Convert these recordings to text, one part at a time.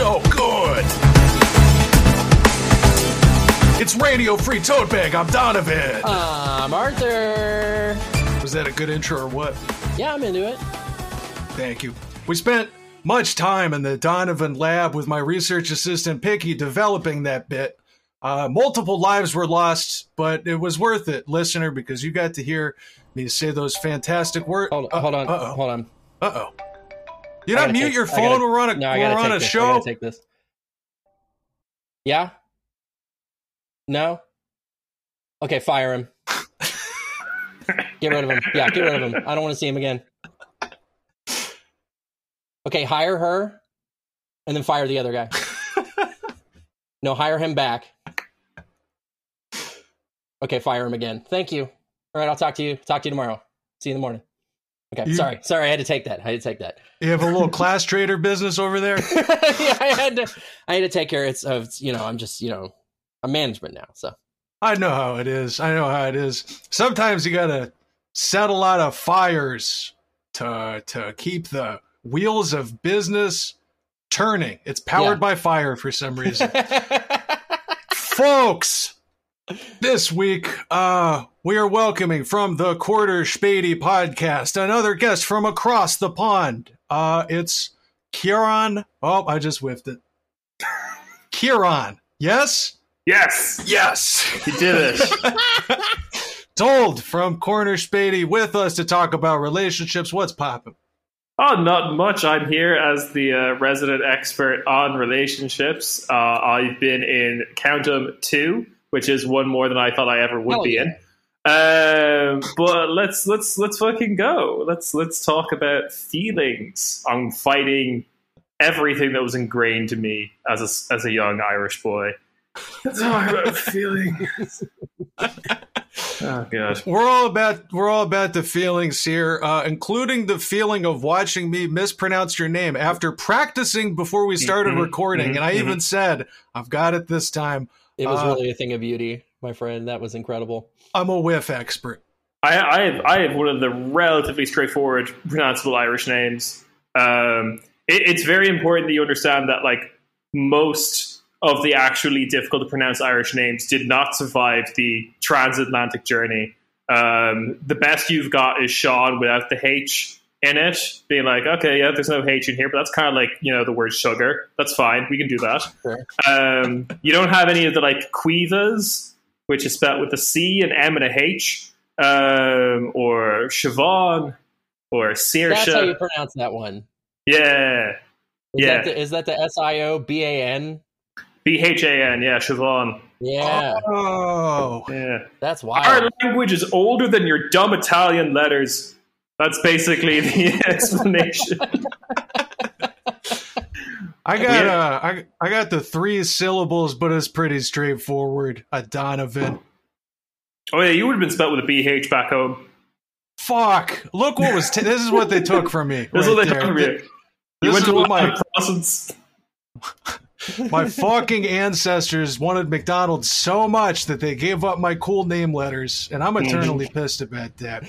so good. It's Radio Free Tote Bag. I'm Donovan. I'm Arthur. Was that a good intro or what? Yeah, I'm into it. Thank you. We spent much time in the Donovan lab with my research assistant Picky developing that bit. Uh, multiple lives were lost, but it was worth it, listener, because you got to hear me say those fantastic words. Hold, on hold on. Uh-oh. Hold on. Uh oh. You I not mute take, your phone. Gotta, we're on a No, we're on a this. Show. take this. Yeah. No. Okay, fire him. get rid of him. Yeah, get rid of him. I don't want to see him again. Okay, hire her, and then fire the other guy. no, hire him back. Okay, fire him again. Thank you. All right, I'll talk to you. Talk to you tomorrow. See you in the morning. Okay, You- sorry, sorry, I had to take that. I had to take that. You have a little class trader business over there. yeah, I had to. I had to take care. It's of you know. I'm just you know. I'm management now, so I know how it is. I know how it is. Sometimes you gotta set a lot of fires to to keep the wheels of business turning. It's powered Yeah. by fire for some reason. Folks, this week uh we are welcoming from the Corner Späti podcast another guest from across the pond. Uh it's Kieran. Oh, I just whiffed it. Kieran. Yes? Yes, Yes. he did it. Told from Corner Späti with us to talk about relationships. What's popping? oh, not much. I'm here as the uh, resident expert on relationships. Uh, I've been in Count 'em two, which is one more than I thought I ever would Hell be yeah. in. Um, but let's let's let's fucking go. Let's let's talk about feelings. I'm fighting everything that was ingrained to me as a as a young Irish boy. Let's talk about feelings. oh god. We're all about we're all about the feelings here, uh, including the feeling of watching me mispronounce your name after practicing before we started Mhm, recording, mhm, and I mhm. even said, "I've got it this time." It was Uh, really a thing of beauty, my friend. That was incredible. I'm a whiff expert. I, I have I have one of the relatively straightforward pronounceable Irish names. Um, it, it's very important that you understand that like most of the actually difficult to pronounce Irish names did not survive the transatlantic journey. Um, the best you've got is Sean without the H in it, being like, okay, yeah, there's no H in here, but that's kind of like you know the word sugar. That's fine, we can do that. Sure. Um, you don't have any of the like Caoimhes, which is spelled with a C, an M, and a H, um, or Siobhan, or That's how you pronounce that one. Yeah, Is Yeah. That the, is that the S I O B A N? B H A N. Yeah, Siobhan. Yeah, Oh, Yeah. that's why Our language is older than your dumb Italian letters. That's basically the explanation. I got uh, I I got the three syllables, but it's pretty straightforward. A Donovan. Oh yeah, you would have been spelled with a BH back home. Fuck! Look what was. T- this is what they took from me. This is what they there. took from you. This You went to what my my Protestants. my fucking ancestors wanted McDonald's so much that they gave up my cool name letters, and I'm eternally pissed about that.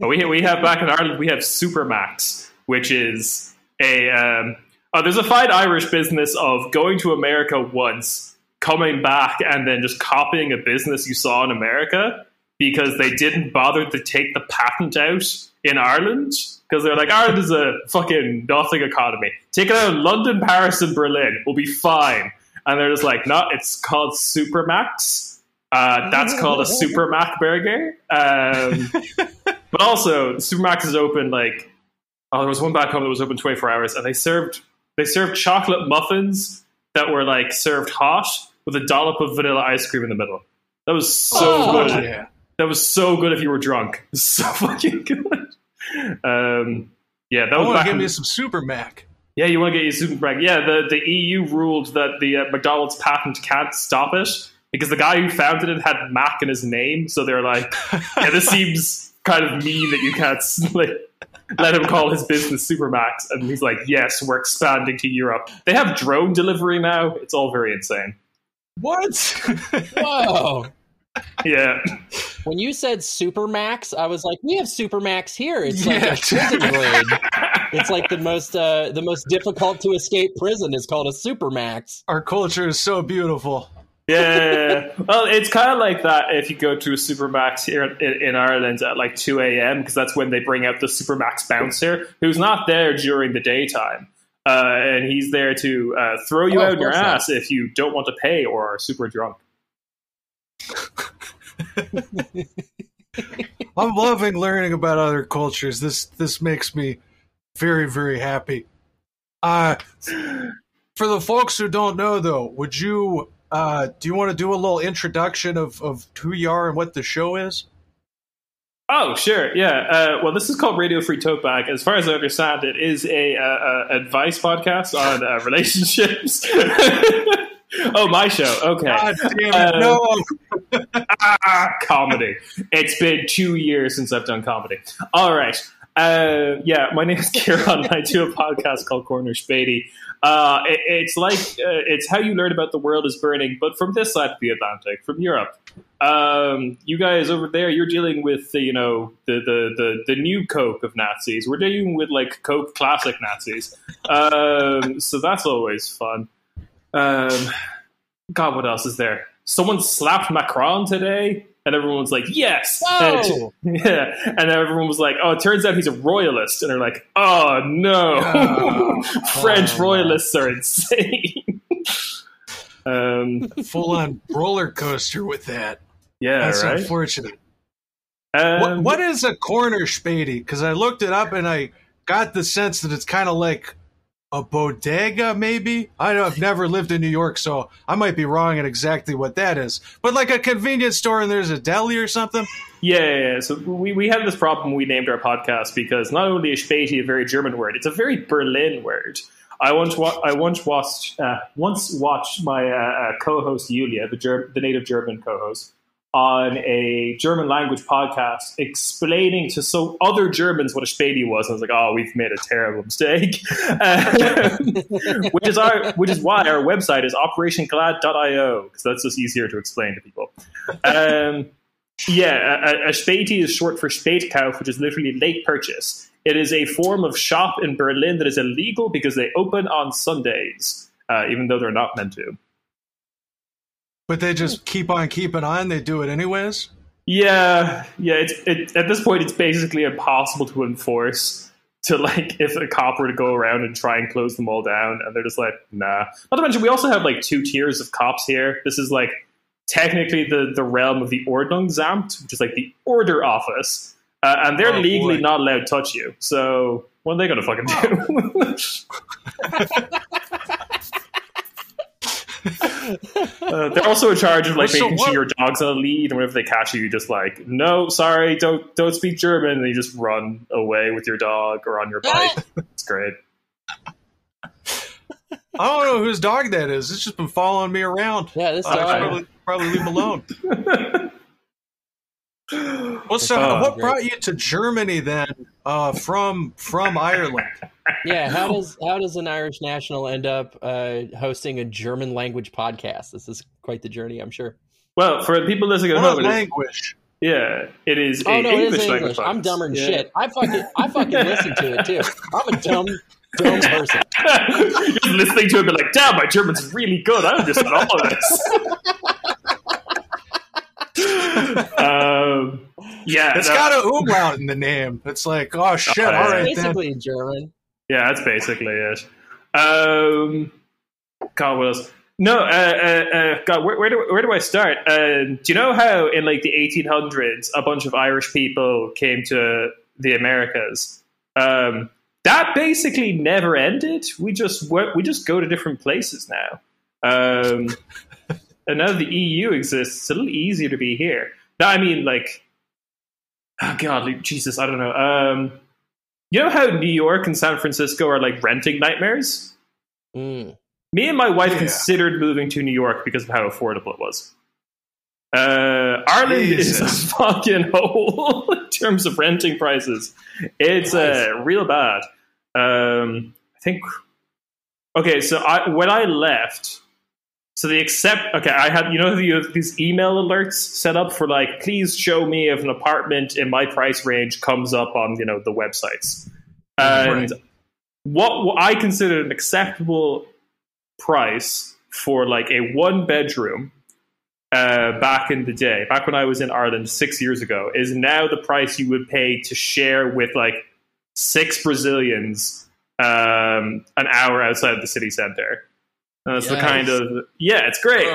But we we have back in Ireland we have Supermac's, which is a um, oh there's a fine Irish business of going to America once, coming back, and then just copying a business you saw in America because they didn't bother to take the patent out in Ireland because they're like Ireland is a fucking nothing economy. Take it out of London, Paris, and Berlin. We'll be fine. And they're just like, no, it's called Supermac's. Uh, that's called a Super Mac burger. Um, but also, Supermac's is open like oh, there was one back home that was open 24 hours, and they served they served chocolate muffins that were like served hot with a dollop of vanilla ice cream in the middle. That was so Oh, good. yeah. That was so good if you were drunk. So fucking good. Um, yeah, that I was want to back give me some Super Mac. yeah, you want to get your super Mac. Yeah, the, the EU ruled that the uh, McDonald's patent can't stop it because the guy who founded it had Mac in his name. So they're like, yeah, this seems kind of mean that you can't like, let him call his business Supermac's. And he's like, yes, we're expanding to Europe. They have drone delivery now. It's all very insane. What? Whoa! Yeah. When you said Supermax, I was like, we have Supermax here. It's like Yeah. a prison grade. It's like the most uh, the most difficult to escape prison is called a supermax. Our culture is so beautiful. yeah. Well, it's kind of like that if you go to a Supermac's here in, in Ireland at like 2 a.m., because that's when they bring out the Supermac's bouncer, who's not there during the daytime. Uh, and he's there to uh, throw you Oh, out of your course not. ass if you don't want to pay or are super drunk. I'm loving learning about other cultures. This this makes me very very happy. Uh for the folks who don't know though, would you uh do you want to do a little introduction of of who you are and what the show is? Oh, sure. Yeah. Uh, well, this is called Radio Free Tote Bag. As far as I understand, it is a uh, uh, advice podcast on uh, relationships. oh, my show. Okay. God damn it. No. ah, comedy. It's been two years since I've done comedy. All right. Uh, yeah, my name is Kieran, and I do a podcast called Corner Späti. Uh, it, it's like uh, it's how you learn about the world is burning, but from this side of the Atlantic, from Europe. Um, you guys over there, you're dealing with the, you know the, the the the new Coke of Nazis. We're dealing with like Coke classic Nazis. Um, so that's always fun. Um, God, what else is there? Someone slapped Macron today, and everyone was like, "Yes!" Whoa! And, yeah, and everyone was like, "Oh, it turns out he's a royalist," and they're like, "Oh no, Oh. French Oh. royalists are insane." um, Full on roller coaster with that. yeah, That's right. unfortunate. Um, what, what is a corner Späti? Because I looked it up and I got the sense that it's kind of like a bodega, maybe. I've never lived in New York, so I might be wrong at exactly what that is. But like a convenience store and there's a deli or something. Yeah, yeah, yeah. So we, we had this problem. We named our podcast because not only is Späti a very German word, it's a very Berlin word. I once wa- I once watched uh, once watched my uh, uh, co-host Julia, the Ger- the native German co-host, on a German language podcast explaining to so other Germans what a Späti was. I was like, oh, we've made a terrible mistake. Which is our which is why our website is operationglad.io because that's just easier to explain to people. Um, yeah, a, a Späti is short for Spätkauf, which is literally late purchase. It is a form of shop in Berlin that is illegal because they open on Sundays, uh, even though they're not meant to. But they just keep on keeping on. They do it anyways. Yeah, yeah. It's it, at this point, it's basically impossible to enforce. To like, if a cop were to go around and try and close them all down, and they're just like, nah. Not to mention, we also have like two tiers of cops here. This is like technically the the realm of the Ordnungsamt, which is like the order office, uh, and they're Oh, legally boy. not allowed to touch you. So what are they gonna fucking do? Uh, they're also in charge of like So making what- sure your dog's on a lead, and whenever they catch you, you just like, no, sorry, don't don't speak German, and you just run away with your dog or on your bike. it's great. I don't know whose dog that is. It's just been following me around. Yeah, this I should dog. probably, probably leave him alone. Well, so Oh, what great. brought you to Germany then? Uh, from from Ireland. Yeah, how does how does an Irish national end up uh, hosting a German language podcast? This is quite the journey, I'm sure. Well, for people listening at What home, it is, language? yeah, it is Oh a no, it English is language English. I'm dumber than Yeah. shit. I fucking I fucking listen to it too. I'm a dumb dumb person. You're just listening to it, be like, damn, my German's really good. I understand all of this. um, yeah, It's no, got a umlaut in the name. It's like, oh shit! Oh, all yeah. right, then. German. Yeah, that's basically it. Um, God, what else? No, uh, uh, uh, God, where, where do where do I start? Uh, do you know how in like the 1800s a bunch of Irish people came to the Americas? Um, that basically never ended. We just we just go to different places now. Um, and now the EU exists, it's a little easier to be here. Now, I mean, like, oh God, Jesus, I don't know. Um, you know how New York and San Francisco are like renting nightmares? Mm. Me and my wife Yeah. considered moving to New York because of how affordable it was. Uh, Ireland is a fucking hole in terms of renting prices. It's uh, real bad. Um, I think. Okay, so I when I left, so they accept. Okay, I had you know you have these email alerts set up for like, please show me if an apartment in my price range comes up on you know the websites, and Right. what, what I consider an acceptable price for like a one bedroom uh, back in the day, back when I was in Ireland six years ago, is now the price you would pay to share with like six Brazilians um, an hour outside the city center. Uh, it's the kind of yeah, it's great.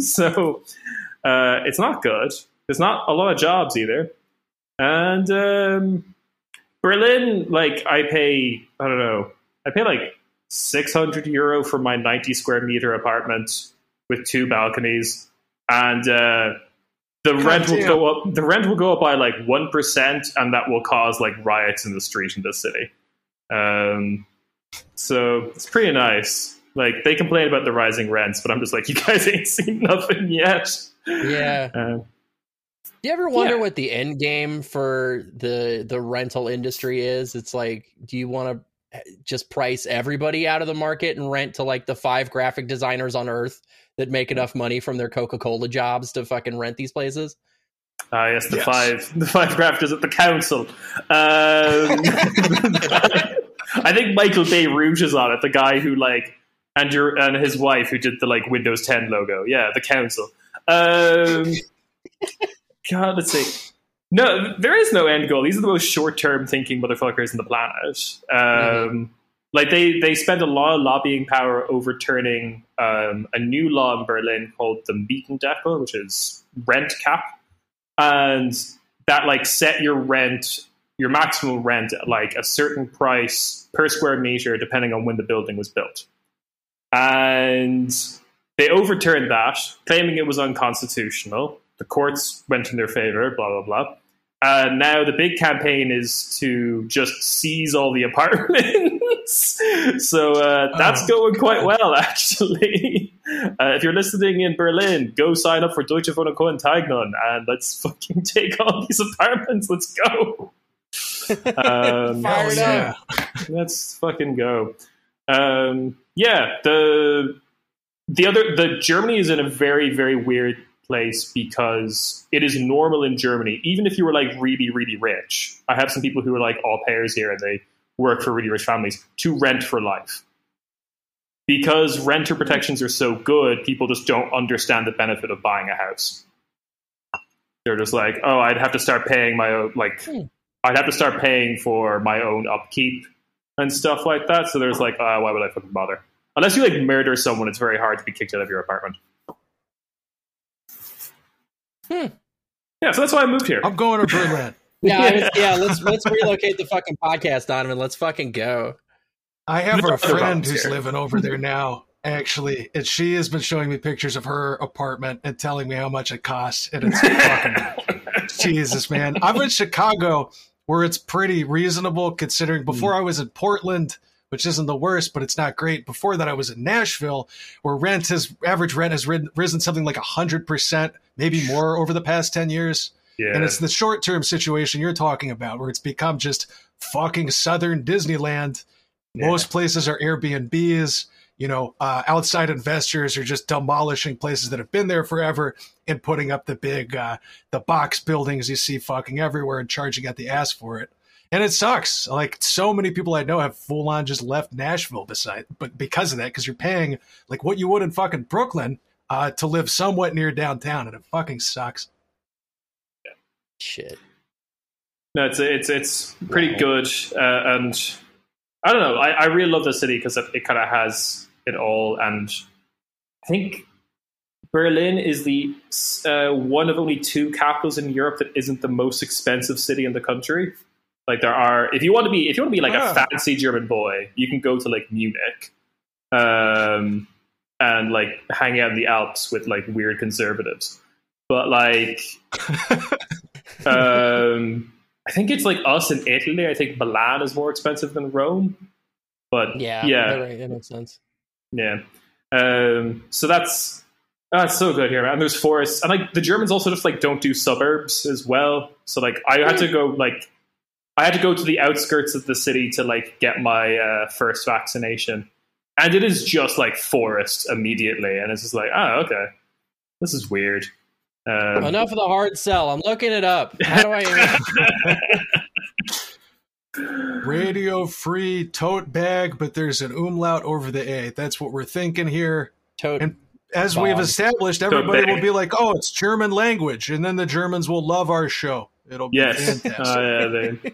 so uh, it's not good. There's not a lot of jobs either, and um, Berlin, like I pay, I don't know, I pay like 600 euro for my 90 square meter apartment with two balconies, and uh, the rent will go up. The rent will go up by like one percent, and that will cause like riots in the street in this city. Um, so it's pretty nice. Like they complain about the rising rents, but I'm just like, you guys ain't seen nothing yet. Yeah. Uh, Do you ever wonder Yeah. what the end game for the the rental industry is? It's like, do you want to just price everybody out of the market and rent to like the five graphic designers on Earth that make enough money from their Coca Cola jobs to fucking rent these places? Ah, yes, the Yes. five, the five grafters at the council. Um, I think Michael Bay Rouge is on it. The guy who like and your and his wife who did the like Windows 10 logo. Yeah, the council. Um, God, let's see. No, there is no end goal. These are the most short term thinking motherfuckers in the planet. Um, Like they they spend a lot of lobbying power overturning um, a new law in Berlin called the Mietendeckel, which is rent cap and that like set your rent your maximum rent at like a certain price per square meter depending on when the building was built and they overturned that claiming it was unconstitutional the courts went in their favor blah blah blah and now the big campaign is to just seize all the apartments so uh, that's Oh, going quite God. well actually uh, if you're listening in Berlin, go sign up for Deutsche Wohnen enteignen and let's fucking take all these apartments. Let's go. Um, Fire it yeah. up. let's fucking go. Um, yeah, the the other the Germany is in a very very weird place because it is normal in Germany, even if you were like really really rich. I have some people who are like au pairs here and they work for really rich families to rent for life because renter protections are so good, people just don't understand the benefit of buying a house. They're just like, oh, I'd have to start paying my own, like, Hmm. I'd have to start paying for my own upkeep and stuff like that. So there's like, uh, why would I fucking bother? Unless you like murder someone, it's very hard to be kicked out of your apartment. Hmm. Yeah, so that's why I moved here. I'm going to Berlin. Yeah, I was- yeah. Let's let's relocate the fucking podcast, Donovan. Let's fucking go. I have No a friend who's here. living over there now. Actually, and she has been showing me pictures of her apartment and telling me how much it costs, and it's fucking Jesus, man. I'm in Chicago where it's pretty reasonable considering before I was in Portland, which isn't the worst, but it's not great. Before that, I was in Nashville where rent has average rent has risen something like hundred percent, maybe more over the past ten years. yeah. And it's the short term situation you're talking about where it's become just fucking southern Disneyland. Yeah. Most places are Airbnbs. You know, uh, outside investors are just demolishing places that have been there forever and putting up the big, uh, the box buildings you see fucking everywhere and charging at the ass for it. And it sucks. Like so many people I know have full on just left Nashville beside, but because of that, because you're paying like what you would in fucking Brooklyn uh, to live somewhat near downtown, and it fucking sucks. Shit. No, it's it's it's pretty Wow. good, uh, and I don't know. I, I really love the city because it, it kind of has it all, and I think Berlin is the uh, one of only two capitals in Europe that isn't the most expensive city in the country. Like there are, if you want to be, if you want to be like Ah. a fancy German boy, you can go to like Munich, um, and like hang out in the Alps with like weird conservatives. But like, um, I think it's like us in Italy. I think Milan is more expensive than Rome. But Yeah. yeah, Right, that makes sense. yeah. Um, so that's that's so good here, man. And there's forests, and like the Germans also just like don't do suburbs as well. So like I had to go like I had to go to the outskirts of the city to like get my uh, first vaccination, and it is just like forest immediately, and it's just like oh okay, this is weird. Um, Enough of the hard sell. I'm looking it up. How do I? Radio free tote bag, but there's an umlaut over the A. That's what we're thinking here. Tote. And as Bomb. we've established, everybody will be like, "Oh, it's German language," and then the Germans will love our show. It'll be Yes. fantastic. Oh, yeah, they,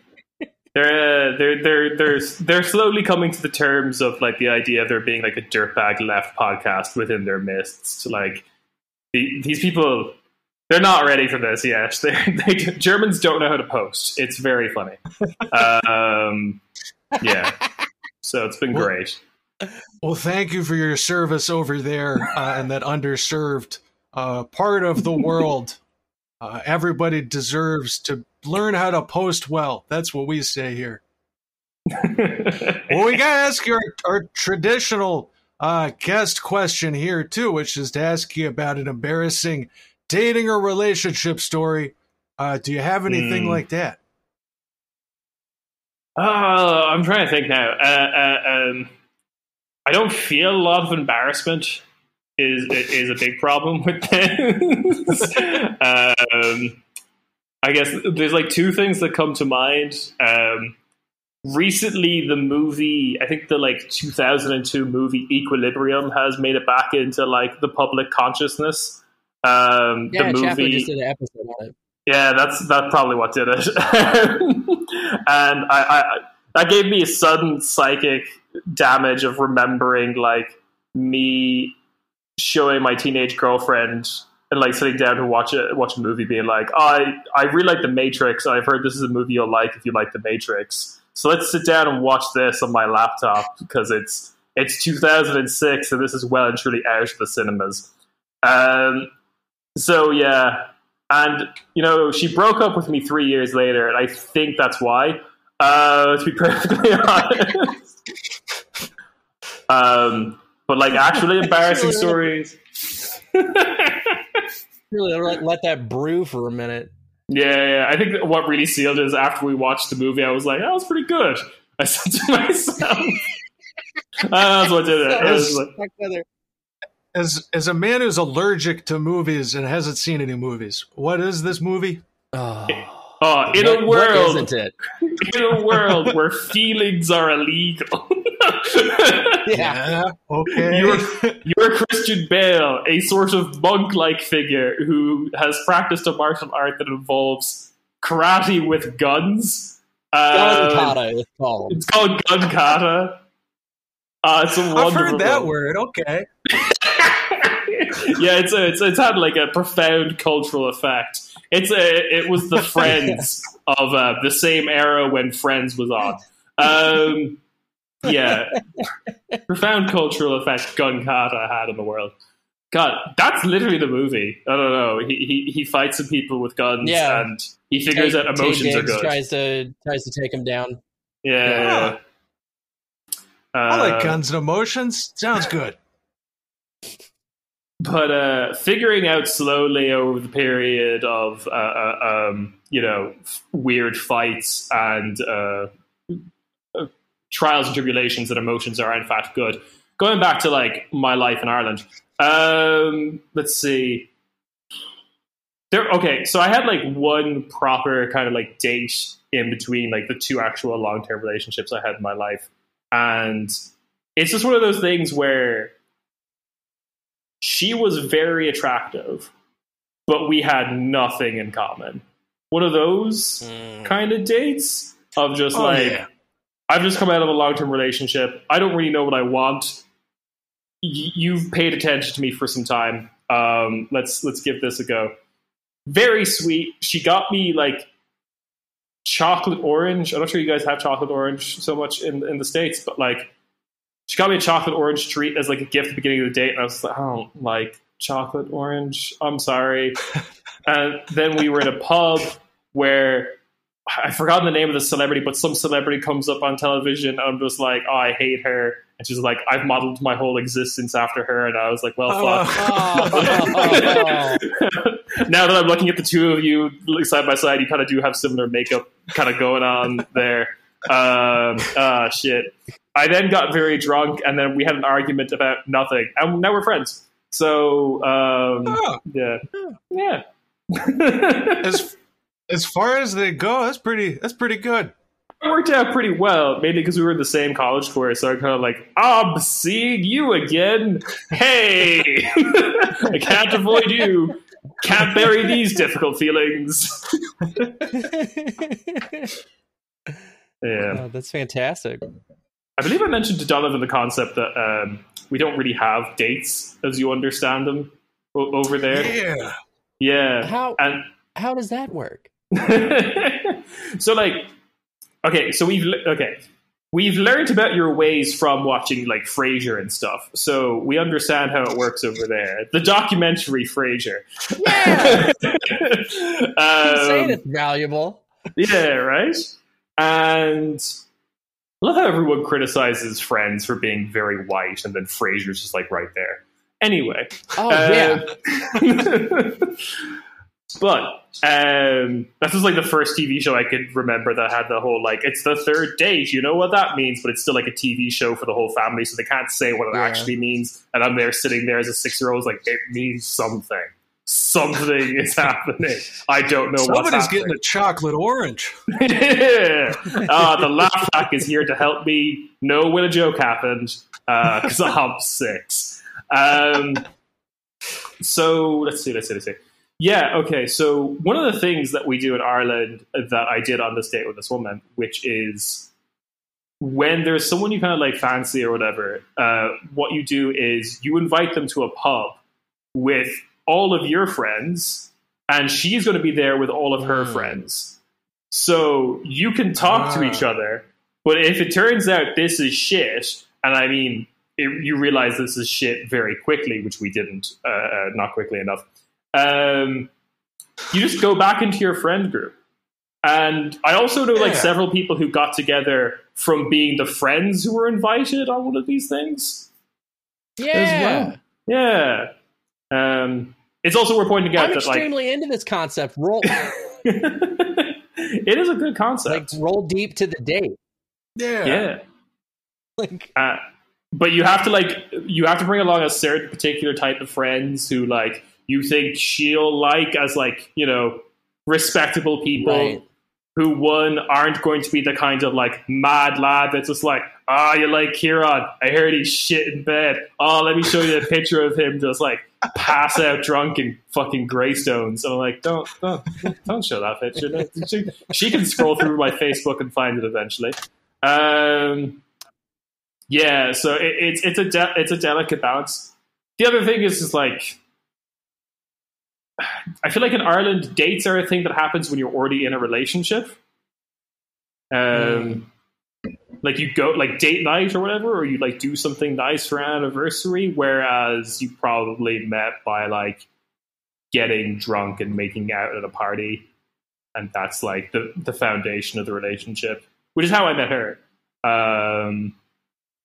they're, uh, they're they're they're they're slowly coming to the terms of like the idea of there being like a dirtbag left podcast within their midst. Like the, these people, they're not ready for this yet. They, they Germans don't know how to post. It's very funny. um, yeah. So it's been Well- great. Well, thank you for your service over there uh, in that underserved uh, part of the world. Uh, everybody deserves to learn how to post well. That's what we say here. Well, we got to ask you our, traditional uh, guest question here, too, which is to ask you about an embarrassing dating or relationship story. Uh, do you have anything Hmm. like that? Oh, I'm trying to think now. Uh, uh, um, I don't feel a lot of embarrassment is is a big problem with this. um, I guess there's like two things that come to mind. Um, recently, the movie, I think the like 2002 movie Equilibrium has made it back into like the public consciousness. Um, Yeah, the movie, just did an episode on it. yeah, that's that's probably what did it. and I, I that gave me a sudden psychic damage of remembering like me showing my teenage girlfriend and like sitting down to watch a watch a movie, being like, I I really like The Matrix. I've heard this is a movie you'll like if you like The Matrix. So let's sit down and watch this on my laptop because it's it's 2006 and this is well and truly out of the cinemas. Um, so yeah, and you know she broke up with me three years later, and I think that's why. Uh, to be perfectly honest, um, but like actually embarrassing stories. Really let, let that brew for a minute. Yeah, yeah, I think what really sealed it is after we watched the movie, I was like, "That was pretty good." I said to myself, "That's what did it." I like, As as a man who's allergic to movies and hasn't seen any movies, what is this movie? Oh, oh, in What- a world, isn't it? in a world where feelings are illegal. Yeah. Okay. You're, you're Christian Bale, a sort of monk like figure who has practiced a martial art that involves karate with guns. Uh, Gun kata is called. It's called gun kata. Uh, it's a I've heard that film. word. Okay. yeah, it's a, it's it's had like a profound cultural effect. It's a it was the Friends of uh, the same era when Friends was on. Um, yeah, profound cultural effect Gun Kata had in the world. God, that's literally the movie. I don't know. He he, he fights some people with guns, Yeah. and he figures Tay- out Tay emotions are good. Tries to tries to take him down. yeah, yeah, yeah. I like Uh, guns and emotions. Sounds good. But uh, figuring out slowly over the period of uh, uh, um, you know weird fights and uh, uh, trials and tribulations that emotions are in fact good. Going back to like my life in Ireland, um, let's see. There, okay, so I had like one proper kind of like date in between like the two actual long term relationships I had in my life, and it's just one of those things where she was very attractive, but we had nothing in common. One of those kind of dates of just Oh, like yeah. I've just come out of a long term relationship. I don't really know what I want. Y- you've paid attention to me for some time. Um, let's let's give this a go. Very sweet. She got me like chocolate orange. I'm not sure you guys have chocolate orange so much in in the states, but like she got me a chocolate orange treat as like a gift at the beginning of the date, and I was like, I don't like chocolate orange. I'm sorry. and then we were in a pub where I've forgotten the name of the celebrity, but some celebrity comes up on television, and I'm just like, oh, I hate her. And she's like, I've modeled my whole existence after her, and I was like, well, Oh. fuck. Oh, now that I'm looking at the two of you side by side, you kind of do have similar makeup kind of going on there. Um, ah, shit. I then got very drunk, and then we had an argument about nothing, and now we're friends. So, um, Oh, yeah, yeah. as as far as they go, that's pretty. That's pretty good. It worked out pretty well, mainly because we were in the same college course. So I kind of like, I'm seeing you again. Hey, I can't avoid you. Can't bury these difficult feelings. yeah, Oh, that's fantastic. I believe I mentioned to Donovan the concept that um, we don't really have dates as you understand them o- over there. Yeah. Yeah, How and how does that work? so like okay so we've okay we've learned about your ways from watching like frasier and stuff so we understand how it works over there the documentary frasier Yeah, saying um, it's valuable. yeah right and I love how everyone criticizes friends for being very white and then frasier's just like right there anyway Oh yeah, um, but um, this was like the first TV show I could remember that had the whole like it's the third date. You know what that means, but it's still like a TV show for the whole family, so they can't say what it Yeah. actually means. And I'm there sitting there as a six year old, like it means something. Something is happening. I don't know what's Somebody's happening. getting a chocolate orange. yeah. Uh, the laugh track is here to help me know when a joke happened because I'm six. Um, so let's see, let's see, let's see. Yeah, okay. So one of the things that we do in Ireland that I did on this date with this woman, which is when there's someone you kind of like fancy or whatever, uh, what you do is you invite them to a pub with all of your friends, and she's going to be there with all of her Mm. friends. So you can talk to Ah. each other, but if it turns out this is shit, and I mean, it, you realize this is shit very quickly, which we didn't, uh, uh, not quickly enough. Um, you just go back into your friend group. And I also know like Yeah. several people who got together from being the friends who were invited on one of these things. yeah. Yeah. Um, it's also worth pointing out I'm that like extremely into this concept. Roll it is a good concept. like roll deep to the date. Yeah. yeah. Like Uh, but you have to like you have to bring along a certain particular type of friends who like you think she'll like as like you know respectable people Right. Who one aren't going to be the kind of like mad lad that's just like ah you like Kieran. I heard he's shit in bed. Oh let me show you a picture of him just like pass out drunk in fucking Greystones. And I'm like don't don't don't show that picture. She, she can scroll through my Facebook and find it eventually. Um yeah, so it, it's it's a de- it's a delicate balance. The other thing is just like I feel like in Ireland, dates are a thing that happens when you're already in a relationship. Um, like you go like date night or whatever, or you like do something nice for an anniversary. Whereas you probably met by like getting drunk and making out at a party, and that's like the the foundation of the relationship. Which is how I met her. Um,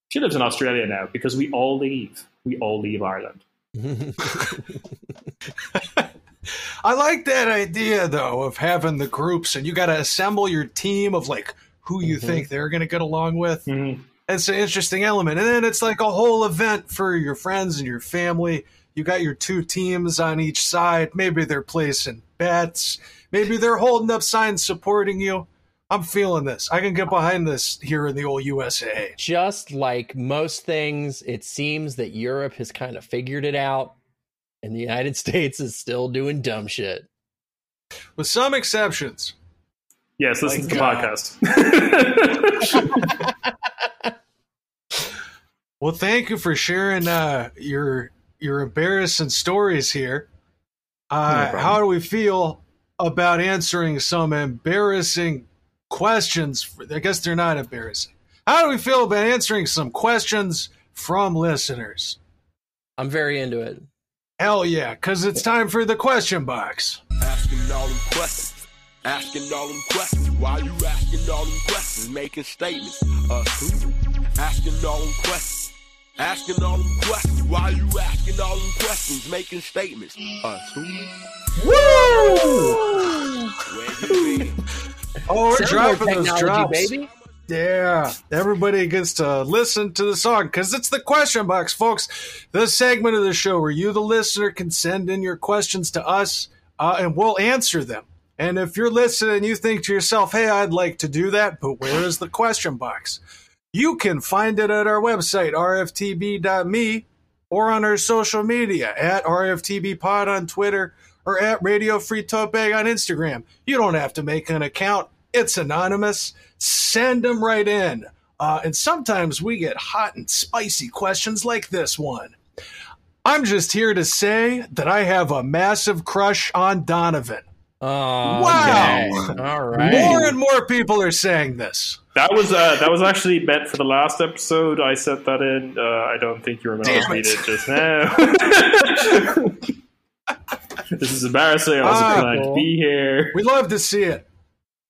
she lives in Australia now because we all leave. We all leave Ireland. I like that idea though of having the groups and you got to assemble your team of like who you Mhm. think they're going to get along with. Mm-hmm. It's an interesting element. And then it's like a whole event for your friends and your family. You got your two teams on each side. Maybe they're placing bets. Maybe they're holding up signs supporting you. I'm feeling this. I can get behind this here in the old USA. just like most things, it seems that Europe has kind of figured it out, and the United States is still doing dumb shit. With some exceptions. Yes, listen My to the God. podcast. Well, thank you for sharing uh, your your embarrassing stories here. Uh, problem. how do we feel about answering some embarrassing questions? I guess they're not embarrassing. How do we feel about answering some questions from listeners? I'm very into it. Hell yeah, because it's time for the question box. Asking all them questions. Asking all them questions. Why you asking all them questions? Making statements. Uh, who? Asking all them questions. Asking all them questions. Why you asking all them questions? Making statements. Uh, who? Where you been? Oh, we're Sounds dropping those drops. baby. Yeah, everybody gets to listen to the song because it's the question box, folks. The segment of the show where you, the listener, can send in your questions to us uh, and we'll answer them. And if you're listening you think to yourself, hey, I'd like to do that, but where is the question box? You can find it at our website, rftb.me, or on our social media at rftbpod on Twitter or at Radio Free Tote Bag on Instagram. You don't have to make an account. It's anonymous. Send them right in. Uh, and sometimes we get hot and spicy questions like this one. I'm just here to say that I have a massive crush on Donovan. Oh, Wow. okay. All right. More and more people are saying this. That was uh, that was actually meant for the last episode. I set that in. Uh, I don't think you remember Damn me it. just now. this is embarrassing. I wasn't Ah. glad to be here. We love to see it.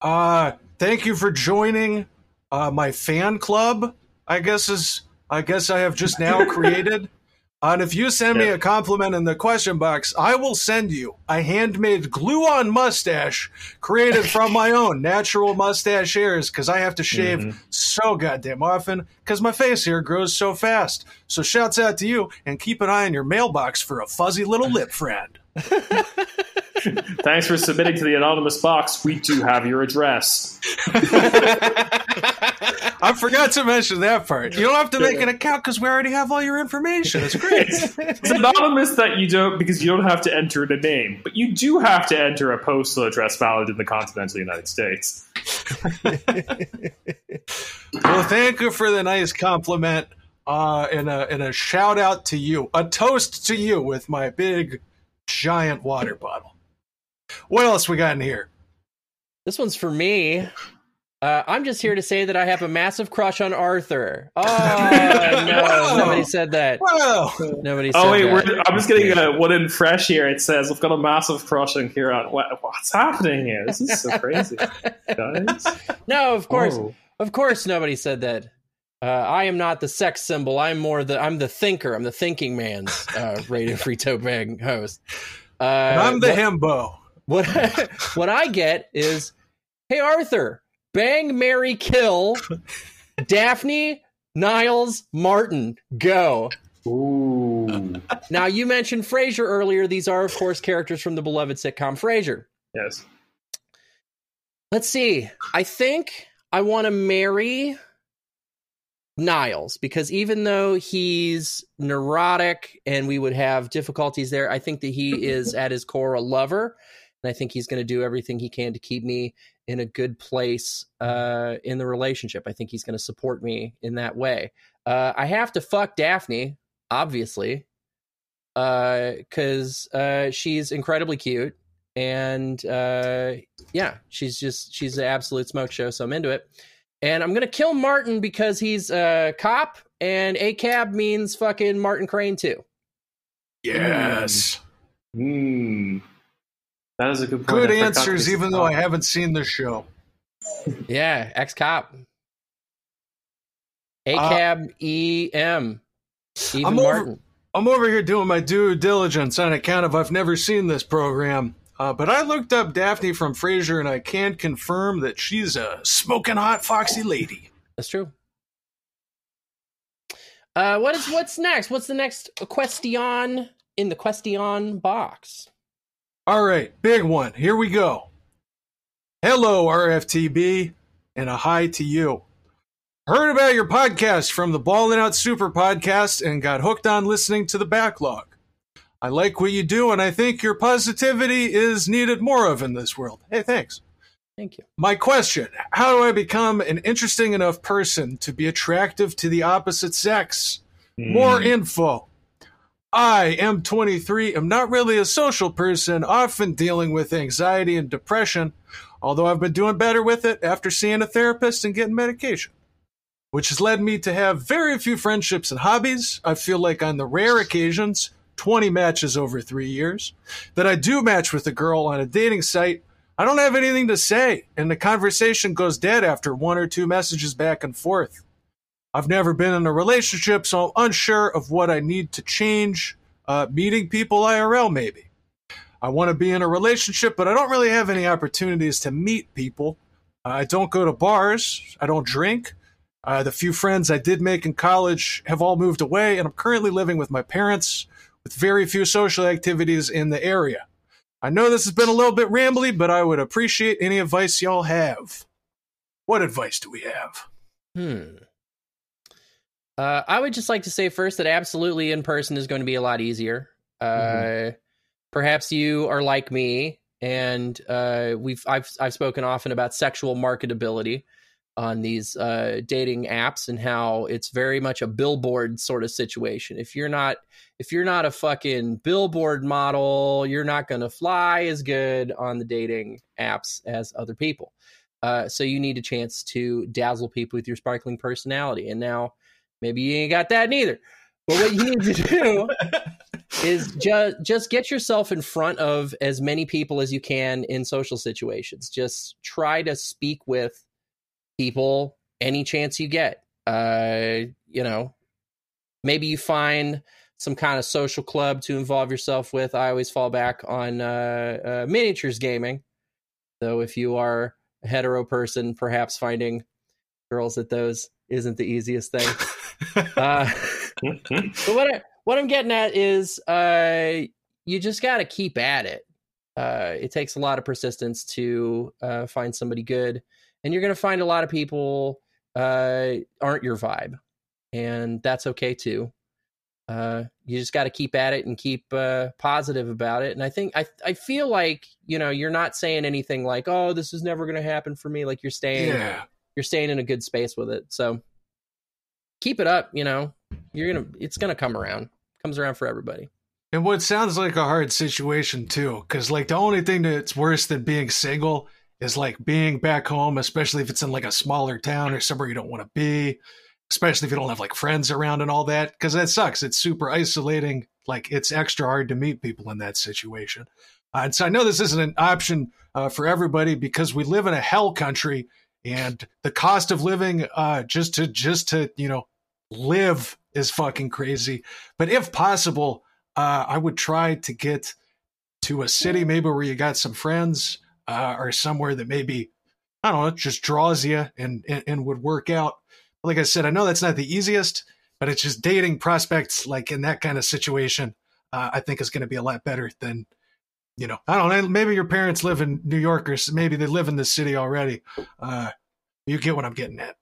Uh, thank you for joining uh, my fan club. I guess is I guess I have just now created. And if you send me a compliment in the question box, I will send you a handmade glue-on mustache created from my own natural mustache hairs because I have to shave Mhm. so goddamn often because my face hair grows so fast. So shouts out to you and keep an eye on your mailbox for a fuzzy little lip friend. Thanks for submitting to the anonymous box. We do have your address. I forgot to mention that part. You don't have to make an account because we already have all your information. It's great. It's anonymous that you don't because you don't have to enter the name, but you do have to enter a postal address valid in the continental United States. well, thank you for the nice compliment uh, and, a, and a shout out to you. A toast to you with my big, giant water bottle. What else we got in here? This one's for me. Uh, I'm just here to say that I have a massive crush on Arthur. Oh no, nobody said that. Well, Nobody said Oh wait, that. we're, I'm just getting a one in fresh here. It says I've got a massive crush on Kieran. What, what's happening here? This is so crazy, guys. No, of course, Oh. of course, nobody said that. Uh, I am not the sex symbol. I'm more the I'm the thinker. I'm the thinking man's uh, Radio Free Tote Bag host. Uh, I'm the what- himbo. What what I get is, hey Arthur, bang, Mary, kill, Daphne, Niles, Martin, go. Ooh, Now you mentioned Frasier earlier. These are, of course, characters from the beloved sitcom Frasier. yes. Let's see. I think I want to marry Niles because even though he's neurotic and we would have difficulties there, I think that he is at his core a lover. And I think he's going to do everything he can to keep me in a good place uh, in the relationship. I think he's going to support me in that way. Uh, I have to fuck Daphne, obviously, because uh, she's incredibly cute and uh yeah she's just she's an absolute smoke show so i'm into it and i'm gonna kill martin because he's a cop and a cab means fucking martin crane too Yes. Hmm. That is a good point. Good I answers, even though I haven't seen the show. yeah ex-cop a Uh, em even I'm over- martin I'm over here doing my due diligence on account of I've never seen this program. Uh, but I looked up Daphne from Frasier, and I can confirm that she's a smoking hot, foxy lady. that's true uh what is what's next what's the next question in the question box All right, big one. Here we go. Hello, RFTB, and a hi to you. Heard about your podcast from the Ballin' Out Super podcast and got hooked on listening to the backlog. I like what you do, and I think your positivity is needed more of in this world. Hey, thanks. thank you My question How do I become an interesting enough person to be attractive to the opposite sex? Hmm. More info. I am 23, am not really a social person, often dealing with anxiety and depression, although I've been doing better with it after seeing a therapist and getting medication, which has led me to have very few friendships and hobbies. I feel like on the rare occasions, 20 matches over three years, that I do match with a girl on a dating site, I don't have anything to say, and the conversation goes dead after one or two messages back and forth. I've never been in a relationship, so I'm unsure of what I need to change. Uh, meeting people IRL, maybe. I want to be in a relationship, but I don't really have any opportunities to meet people. I don't go to bars. I don't drink. Uh, the few friends I did make in college have all moved away, and I'm currently living with my parents with very few social activities in the area. I know this has been a little bit rambly, but I would appreciate any advice y'all have. What advice do we have? Hmm. Uh, I would just like to say first that absolutely in person is going to be a lot easier. Uh, Mhm. Perhaps you are like me, and uh, we've I've I've spoken often about sexual marketability on these uh, dating apps and how it's very much a billboard sort of situation. If you're not if you're not a fucking billboard model, you're not going to fly as good on the dating apps as other people. Uh, so you need a chance to dazzle people with your sparkling personality. And now maybe you ain't got that neither. But what you need to do is just just get yourself in front of as many people as you can in social situations. Just try to speak with people any chance you get. Uh, you know, maybe you find some kind of social club to involve yourself with. I always fall back on uh, uh, miniatures gaming. Though if you are a hetero person, perhaps finding girls at those isn't the easiest thing. Uh, but what I, what I'm getting at is, uh, you just got to keep at it. Uh, it takes a lot of persistence to uh, find somebody good, and you're going to find a lot of people uh, aren't your vibe, and that's okay too. Uh, you just got to keep at it and keep uh, positive about it. And I think I I feel like you know you're not saying anything like, "Oh, this is never going to happen for me." Like you're staying yeah. you're staying in a good space with it. So keep it up, you know. You're going to it's going to come around. Comes around for everybody. And what sounds like a hard situation too, because like the only thing that's worse than being single is like being back home, especially if it's in like a smaller town or somewhere you don't want to be, especially if you don't have like friends around and all that, because that sucks. It's super isolating. Like it's extra hard to meet people in that situation. Uh, and so I know this isn't an option uh, for everybody because we live in a hell country, and the cost of living uh, just to just to you know live is fucking crazy. But if possible, uh, I would try to get to a city maybe where you got some friends uh, or somewhere that maybe I don't know just draws you and, and and would work out. Like I said, I know that's not the easiest, but it's just dating prospects like in that kind of situation. Uh, I think is going to be a lot better than you know. I don't know. Maybe your parents live in New York or maybe they live in the city already. Uh, you get what I'm getting at.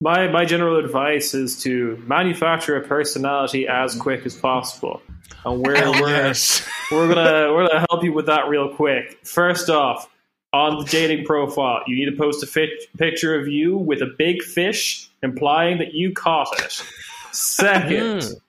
My my general advice is to manufacture a personality as quick as possible, and we're we're, we're gonna we're gonna help you with that real quick. First off, on the dating profile, you need to post a fit, picture of you with a big fish, implying that you caught it. Second, Mm.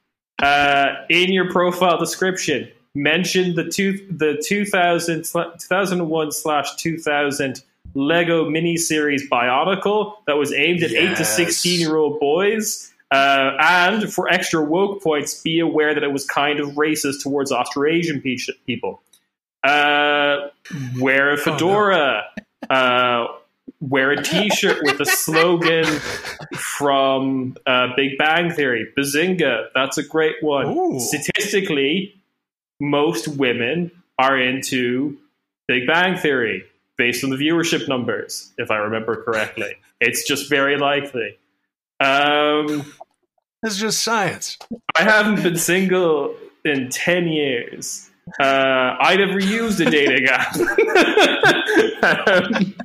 uh, in your profile description, mention the two the 2000 2001 slash 2000 Lego miniseries Bionicle that was aimed at eight to sixteen year old boys. Uh, and for extra woke points, be aware that it was kind of racist towards Australasian pe- people. Uh, wear a fedora. uh, wear a T-shirt with a slogan from uh, Big Bang Theory. Bazinga! That's a great one. Ooh. Statistically, most women are into Big Bang Theory based on the viewership numbers, if I remember correctly. It's just very likely. Um, It's just science. I haven't been single in 10 years. Uh, I never used a dating app. Um,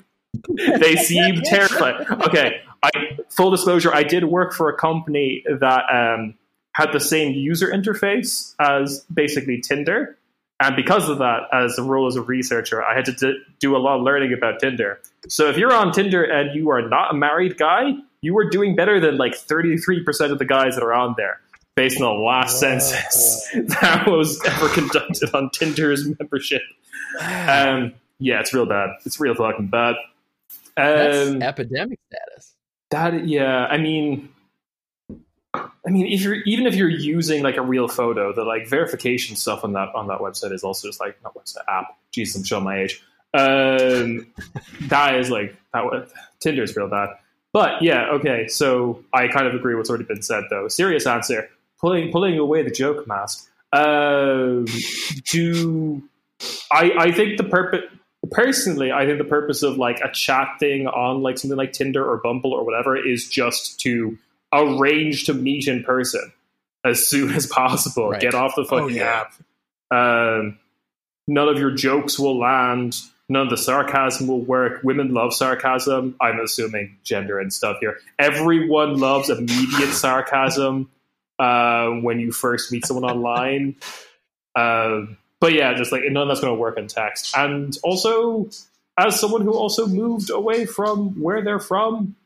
they seem terrifying. Okay, I, full disclosure, I did work for a company that um, had the same user interface as basically Tinder. And because of that, as a role as a researcher, I had to d- do a lot of learning about Tinder. So if you're on Tinder and you are not a married guy, you are doing better than like 33% of the guys that are on there, based on the last census that was ever conducted on Tinder's membership. Um, yeah, it's real bad. It's real fucking bad. That's Um, epidemic status. that yeah, I mean, I mean, if you're even if you're using like a real photo, the like verification stuff on that on that website is also just like not website app. Jesus, I'm showing my age. Um, that is like that. Tinder's real bad. But yeah, okay. So I kind of agree with what's already been said, though. Serious answer: pulling pulling away the joke mask. Um, do I? I think the purpose. Personally, I think the purpose of like a chat thing on like something like Tinder or Bumble or whatever is just to arrange to meet in person as soon as possible. Right. Get off the fucking Oh, yeah. app. Um, none of your jokes will land. None of the sarcasm will work. Women love sarcasm. I'm assuming gender and stuff here. Everyone loves immediate sarcasm uh, when you first meet someone online. Uh, but yeah, just like none of that's going to work in text. And also, as someone who also moved away from where they're from,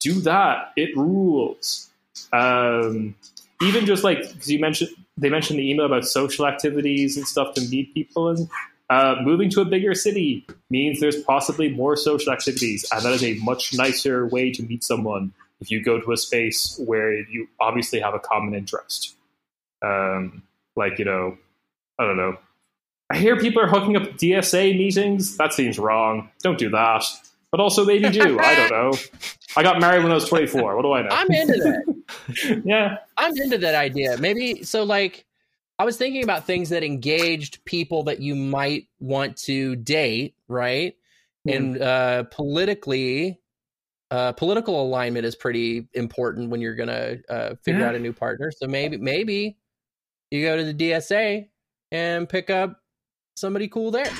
do that. It rules. Um, even just like because you mentioned they mentioned the email about social activities and stuff to meet people and uh, moving to a bigger city means there's possibly more social activities, and that is a much nicer way to meet someone if you go to a space where you obviously have a common interest. Um, like, you know, I don't know. I hear people are hooking up DSA meetings. That seems wrong. Don't do that. But also, maybe do. I don't know. I got married when I was 24. What do I know? I'm into that. yeah. I'm into that idea. Maybe so like I was thinking about things that engaged people that you might want to date, right? Mm. And uh, politically, uh, political alignment is pretty important when you're gonna uh, figure Yeah. out a new partner. So maybe, maybe you go to the DSA and pick up somebody cool there.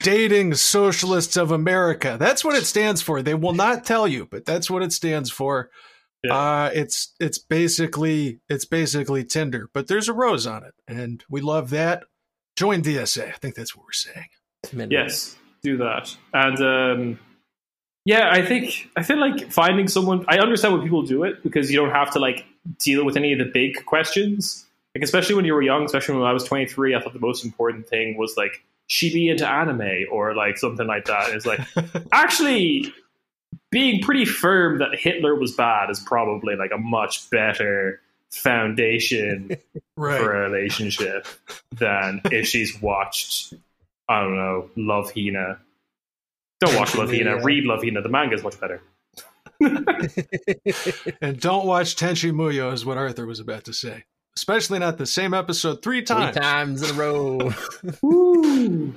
Dating Socialists of America. That's what it stands for. They will not tell you, but that's what it stands for. Yeah. Uh, it's it's basically it's basically Tinder, but there's a rose on it, and we love that. Join DSA. I think that's what we're saying. Yes, do that. And um, yeah, I think I feel like finding someone. I understand why people do it because you don't have to like deal with any of the big questions. Like especially when you were young, especially when I was twenty three, I thought the most important thing was like she be into anime or like something like that. It's like actually being pretty firm that Hitler was bad is probably like a much better foundation Right. for a relationship than if she's watched, I don't know, Love Hina. Don't watch Love Hina. Yeah. Read Love Hina. The manga is much better. And don't watch Tenchi Muyo, is what Arthur was about to say. Especially not the same episode three Three times. times in a row.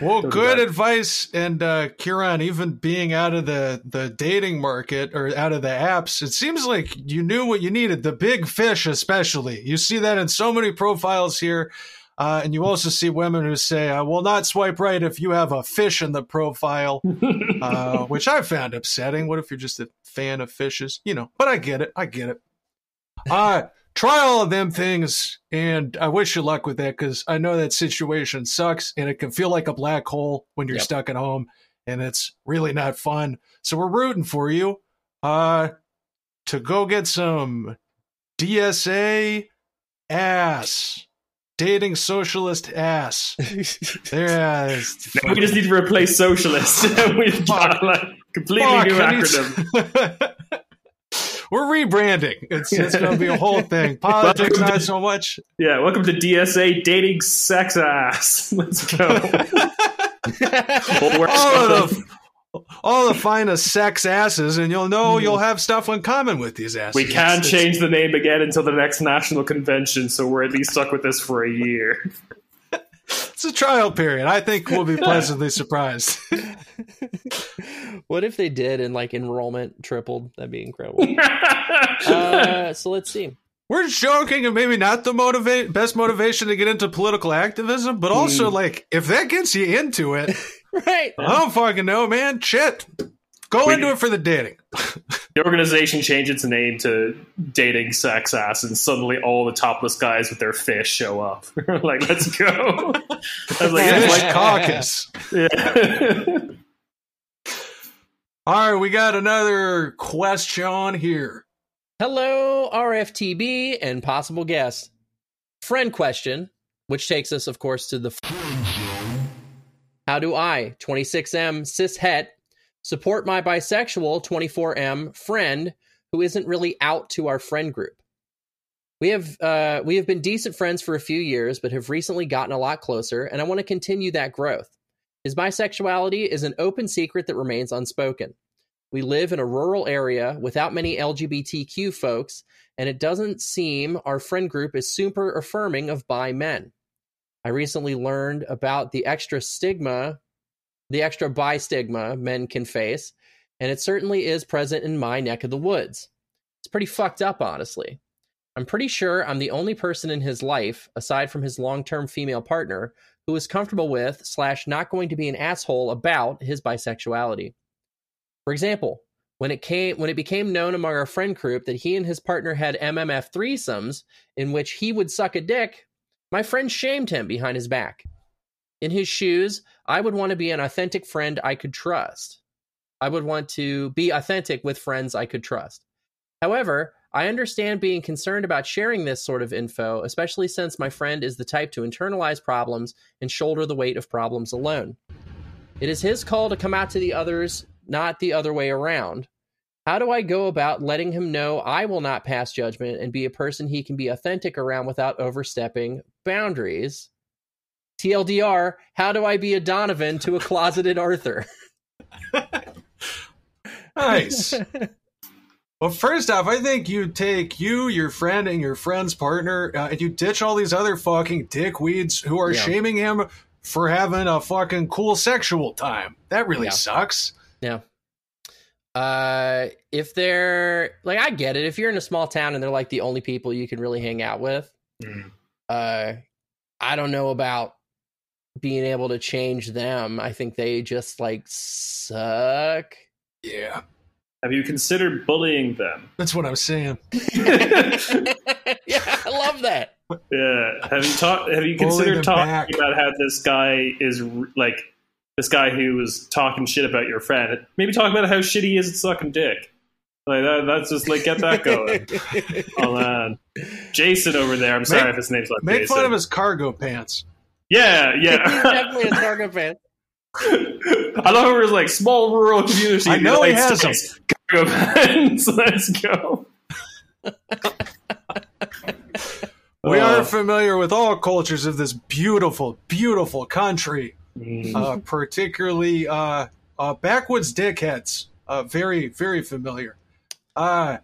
Well, Don't good advice. And uh, Kieran, even being out of the, the dating market or out of the apps, it seems like you knew what you needed. The big fish, especially. You see that in so many profiles here. Uh, and you also see women who say, I will not swipe right if you have a fish in the profile, uh, which I found upsetting. What if you're just a fan of fishes? You know, but I get it. I get it. Uh, try all of them things, and I wish you luck with that because I know that situation sucks and it can feel like a black hole when you're Yep. stuck at home, and it's really not fun. So we're rooting for you uh, to go get some DSA ass. Dating socialist ass. There's Now we just need to replace socialist. We've got like completely Fuck, new acronym. to- We're rebranding. It's it's going to be a whole thing. Politics, not so much. Yeah, welcome to DSA dating sex ass. Let's go. All of the all the finest sex asses, and you'll know mm-hmm. you'll have stuff in common with these asses. We can't change the name again until the next national convention, so we're at least stuck with this for a year. It's a trial period. I think we'll be pleasantly surprised. what if they did and like enrollment tripled? That'd be incredible. uh, so let's see. We're joking, and maybe not the motivate best motivation to get into political activism, but also Mm. like if that gets you into it, Right. I don't fucking know, man. Shit, go We- into it for the dating. the organization changed its name to Dating Sex Ass, and suddenly all the topless guys with their fish show up. like, let's go. I was like, Fish like caucus. yeah. All right, we got another question here. Hello, RFTB and possible guest. Friend question, which takes us, of course, to the. How do I, 26M cis het, support my bisexual 24M friend who isn't really out to our friend group? We have uh, we have been decent friends for a few years, but have recently gotten a lot closer, and I want to continue that growth. His bisexuality is an open secret that remains unspoken. We live in a rural area without many LGBTQ folks, and it doesn't seem our friend group is super affirming of bi men. I recently learned about the extra stigma, the extra bi stigma men can face, and it certainly is present in my neck of the woods. It's pretty fucked up, honestly. I'm pretty sure I'm the only person in his life, aside from his long term female partner, who is comfortable with slash not going to be an asshole about his bisexuality. For example, when it came when it became known among our friend group that he and his partner had MMF threesomes in which he would suck a dick, my friend shamed him behind his back. In his shoes, I would want to be an authentic friend I could trust. I would want to be authentic with friends I could trust. However, I understand being concerned about sharing this sort of info, especially since my friend is the type to internalize problems and shoulder the weight of problems alone. It is his call to come out to the others, not the other way around. How do I go about letting him know I will not pass judgment and be a person he can be authentic around without overstepping boundaries? TLDR, how do I be a Donovan to a closeted Arthur? Nice. well, first off, I think you take you, your friend, and your friend's partner, uh, and you ditch all these other fucking dickweeds who are Yeah. shaming him for having a fucking cool sexual time. That really Yeah. sucks. Yeah. Uh, if they're like, I get it. If you're in a small town and they're like the only people you can really hang out with, Mm. uh, I don't know about being able to change them. I think they just like suck. Yeah, Have you considered bullying them? that's what I'm saying. yeah, I love that. Yeah. Have you talked? Have you considered talking back. about how this guy is like this guy who was talking shit about your friend? Maybe talk about how shitty he is at sucking dick. Like that, that's just like get that going. oh man, Jason over there. I'm sorry Make- if his name's not Make Jason. fun of his cargo pants. Yeah, yeah. He's yeah. definitely a Target fan. I love how it's like small rural community. I know he has has 'em. States. Cargo pants. Let's go. We Uh, are familiar with all cultures of this beautiful, beautiful country, mm, uh, particularly uh, uh, backwoods dickheads. Uh, very, very familiar. Uh,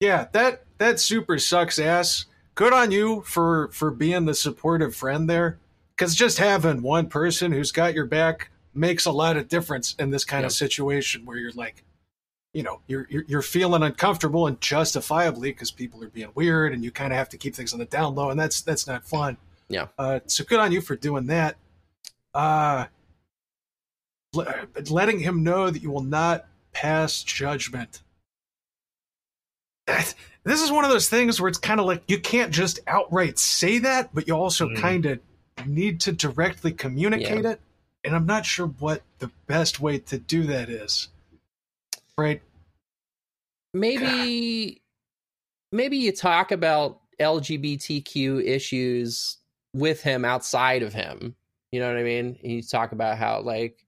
yeah, that that super sucks ass. Good on you for for being the supportive friend there, because just having one person who's got your back makes a lot of difference in this kind of situation where you're like, you know, you're you're, you're feeling uncomfortable and justifiably because people are being weird, and you kind of have to keep things on the down low, and that's that's not fun. Yeah. Uh, so good on you for doing that. Uh, le- letting him know that you will not pass judgment. This is one of those things where it's kind of like you can't just outright say that, but you also Mm. kind of need to directly communicate it. And I'm not sure what the best way to do that is. Right? maybe maybe you talk about LGBTQ issues with him outside of him. You know what I mean? You talk about how like,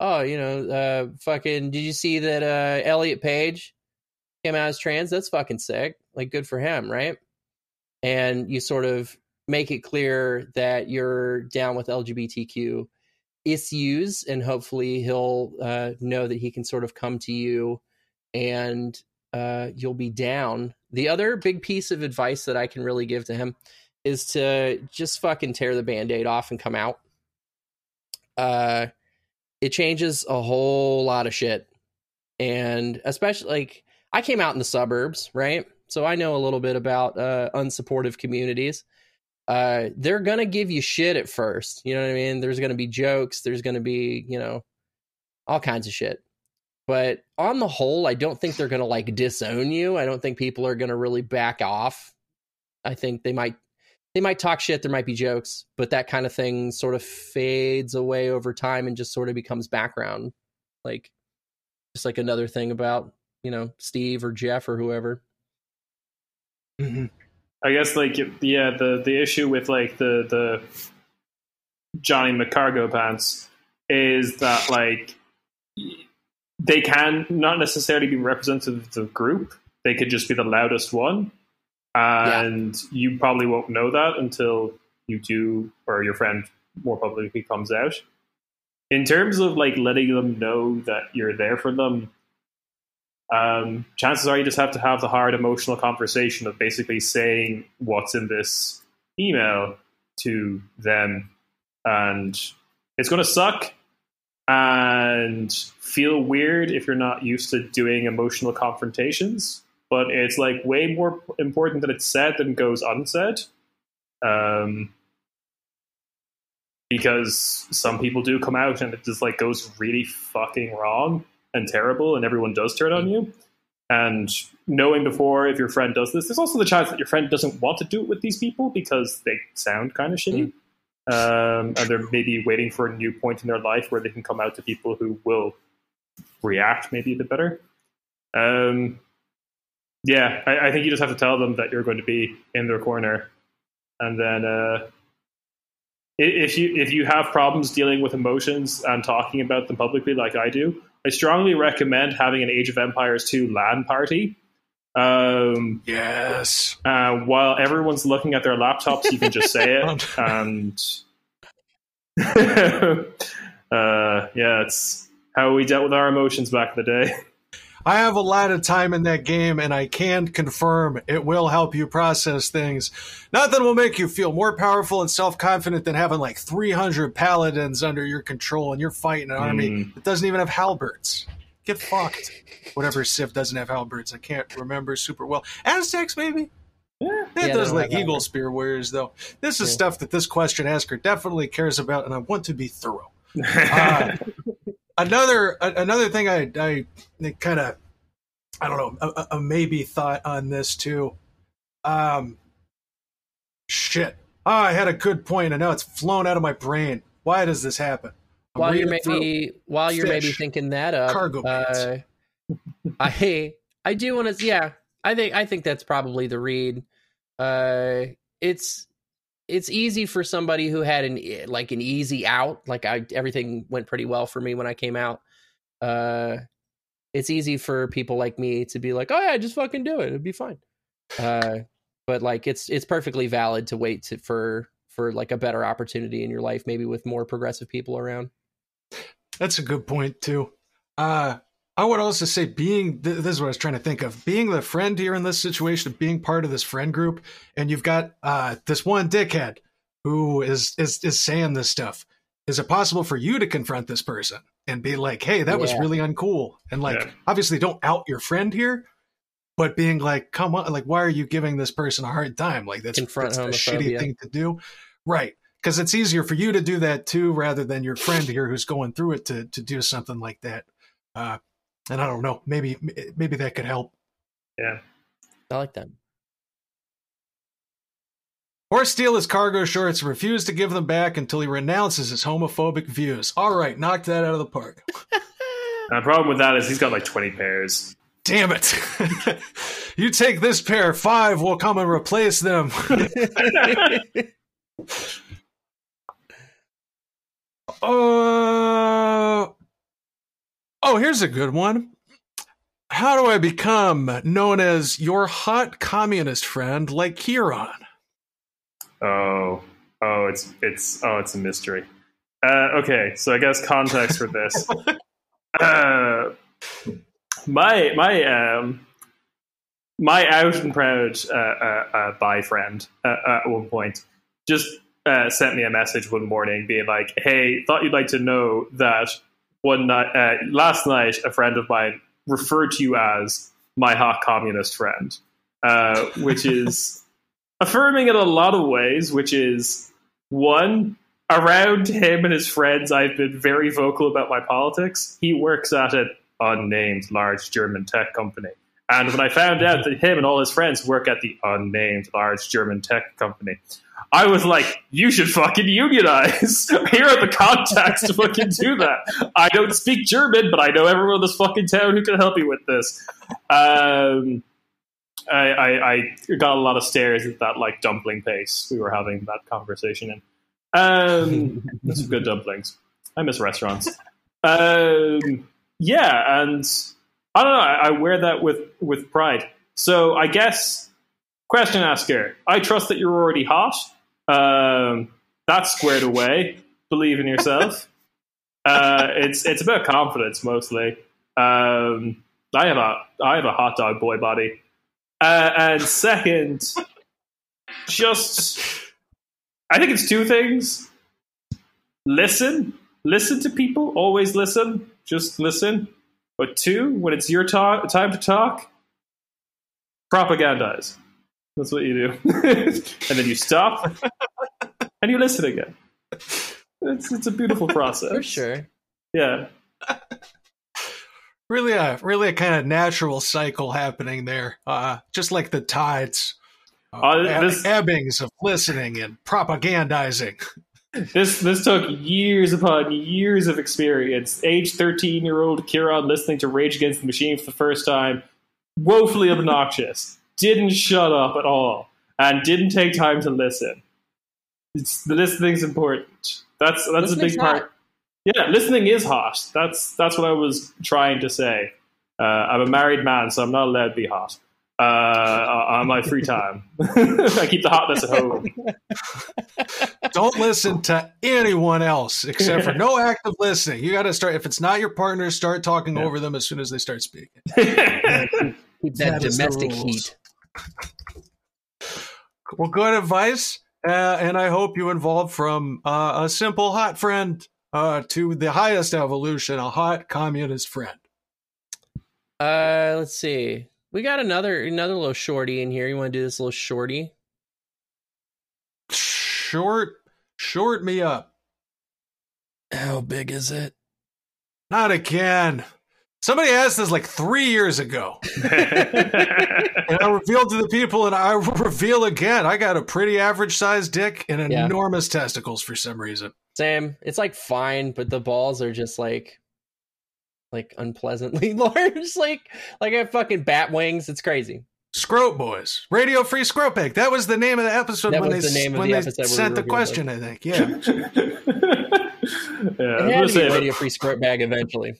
oh, you know, uh, fucking. Did you see that uh, Elliot Page came out as trans? That's fucking sick. Like, good for him, right? And you sort of make it clear that you're down with LGBTQ issues, and hopefully he'll uh, know that he can sort of come to you and uh, you'll be down. The other big piece of advice that I can really give to him is to just fucking tear the band-aid off and come out. Uh it changes a whole lot of shit. And especially like I came out in the suburbs, right? So I know a little bit about uh unsupportive communities. Uh they're to give you shit at first. You know what I mean? There's to be jokes, there's to be, you know, all kinds of shit but on the whole i don't think they're to like disown you i don't think people are to really back off i think they might they might talk shit there might be jokes but that kind of thing sort of fades away over time and just sort of becomes background like just like another thing about you know steve or jeff or whoever Mm-hmm. I guess like yeah, the the issue with like the the Johnny McCargo pants is that like they can not necessarily be representative of the group. They could just be the loudest one, and you probably won't know that until you do or your friend more publicly comes out. In terms of like letting them know that you're there for them, um, chances are you just have to have the hard emotional conversation of basically saying what's in this email to them, and it's going to suck and feel weird if you're not used to doing emotional confrontations. But it's like way more important that it's said than goes unsaid. Um, because some people do come out and it just like goes really fucking wrong and terrible, and everyone does turn on you. And knowing before if your friend does this, there's also the chance that your friend doesn't want to do it with these people because they sound kind of shitty. Um, and they're maybe waiting for a new point in their life where they can come out to people who will react maybe a bit better. Um, yeah, I, I think you just have to tell them that you're going to be in their corner, and then uh, if you if you have problems dealing with emotions and talking about them publicly, like I do, I strongly recommend having an Age of Empires 2 LAN party. Um, Yes. uh, while everyone's looking at their laptops, you can just say it, and uh, yeah, it's how we dealt with our emotions back in the day. I have a lot of time in that game, and I can confirm it will help you process things. Nothing will make you feel more powerful and self confident than having like 300 paladins under your control and you're fighting an army Mm. that doesn't even have halberds. Get fucked. Whatever Civ doesn't have halberds. I can't remember super well. Aztecs, maybe? Yeah, It Yeah, they does don't like Eagle halberds. Spear Warriors, though. This is Yeah. stuff that this question asker definitely cares about, and I want to be thorough. Uh, another another thing I I kind of I don't know a, a maybe thought on this too. Um, shit. Oh, I had a good point, and now it's flown out of my brain. Why does this happen? I'm while you're maybe while you're maybe thinking that up, Cargo uh, I I do want to. Yeah, I think I think that's probably the read. Uh, it's it's easy for somebody who had an e- like an easy out. Like I everything went pretty well for me when I came out. Uh, it's easy for people like me to be like, oh yeah, just fucking do it. It'd be fine. Uh, but like it's it's perfectly valid to wait to, for for like a better opportunity in your life, maybe with more progressive people around. That's a good point too. Uh, I would also say being this is what I was trying to think of being the friend here in this situation, of being part of this friend group, and you've got uh, this one dickhead who is is is saying this stuff. Is it possible for you to confront this person and be like, "Hey, that was really uncool," and like, Yeah. obviously, don't out your friend here, but being like, "Come on, like, why are you giving this person a hard time? Like, that's, Confront that's a shitty thing to do, right?" Because it's easier for you to do that too, rather than your friend here who's going through it to to do something like that. Uh, and I don't know, maybe maybe that could help. yeah. I like that. Or steal his cargo shorts, and refuse to give them back until he renounces his homophobic views. All right, knock that out of the park. The problem with that is he's got like 20 pairs. Damn it! you take this pair, five will come and replace them. Uh, oh, here's a good one. How do I become known as your hot communist friend like Kieran? Oh, oh, it's it's oh, it's a mystery. Uh, okay, so I guess context for this. uh, my my um my out and proud uh, uh, uh, bi friend uh, at one point just uh, sent me a message one morning being like, "Hey, thought you'd like to know that one night uh, last night a friend of mine referred to you as my hot communist friend," uh, which is affirming in a lot of ways, which is one, around him and his friends, I've been very vocal about my politics. He works at an unnamed large German tech company. And when I found out that him and all his friends work at the unnamed large German tech company, I was like, you should fucking unionize. Here are the contacts to fucking do that. I don't speak German, but I know everyone in this fucking town who can help you with this. Um, I, I, I got a lot of stares at that like dumpling pace we were having that conversation in. Um, some good dumplings. I miss restaurants. Um, yeah, and I don't know. I, I wear that with with pride. So I guess question asker. I trust that you're already hot. Um, that's squared away. Believe in yourself. Uh, it's it's about confidence mostly. Um, I have a I have a hot dog boy body. Uh, and second, just I think it's two things. Listen, listen to people. Always listen. Just listen. But two, when it's your talk, time to talk, propagandize. That's what you do. and then you stop and you listen again. It's it's a beautiful process. For sure. Yeah. really a really a kind of natural cycle happening there. Uh, just like the tides, uh, Uh, this- ebbings of listening and propagandizing. This this took years upon years of experience. Age thirteen year old Kieran listening to Rage Against the Machine for the first time, woefully obnoxious. Didn't shut up at all, and didn't take time to listen. It's the listening's important. That's that's a big part. hot. Yeah, listening is hot. That's that's what I was trying to say. Uh, I'm a married man, so I'm not allowed to be hot. Uh, on my free time, I keep the hotness at home. Don't listen to anyone else except for no active listening. You got to start if it's not your partner, start talking Yeah. over them as soon as they start speaking. Keep that, That is domestic heat. Well, good advice, uh, and I hope you evolve from uh, a simple hot friend uh, to the highest evolution, a hot communist friend. Uh, let's see. We got another another little shorty in here. You want to do this little shorty? Short, short me up. How big is it? Not again. Somebody asked this like three years ago. And I revealed to the people, and I reveal again. I got a pretty average sized dick and Yeah. enormous testicles for some reason. Same. It's like fine, but the balls are just like like unpleasantly large. like like I have fucking bat wings. It's crazy. Scrote Boys, Radio Free Scrote Pig. That was the name of the episode That when was they the name of when the they episode we sent the revealed question. I think. Yeah. yeah, I It was had gonna say, be radio free Scrote bag eventually.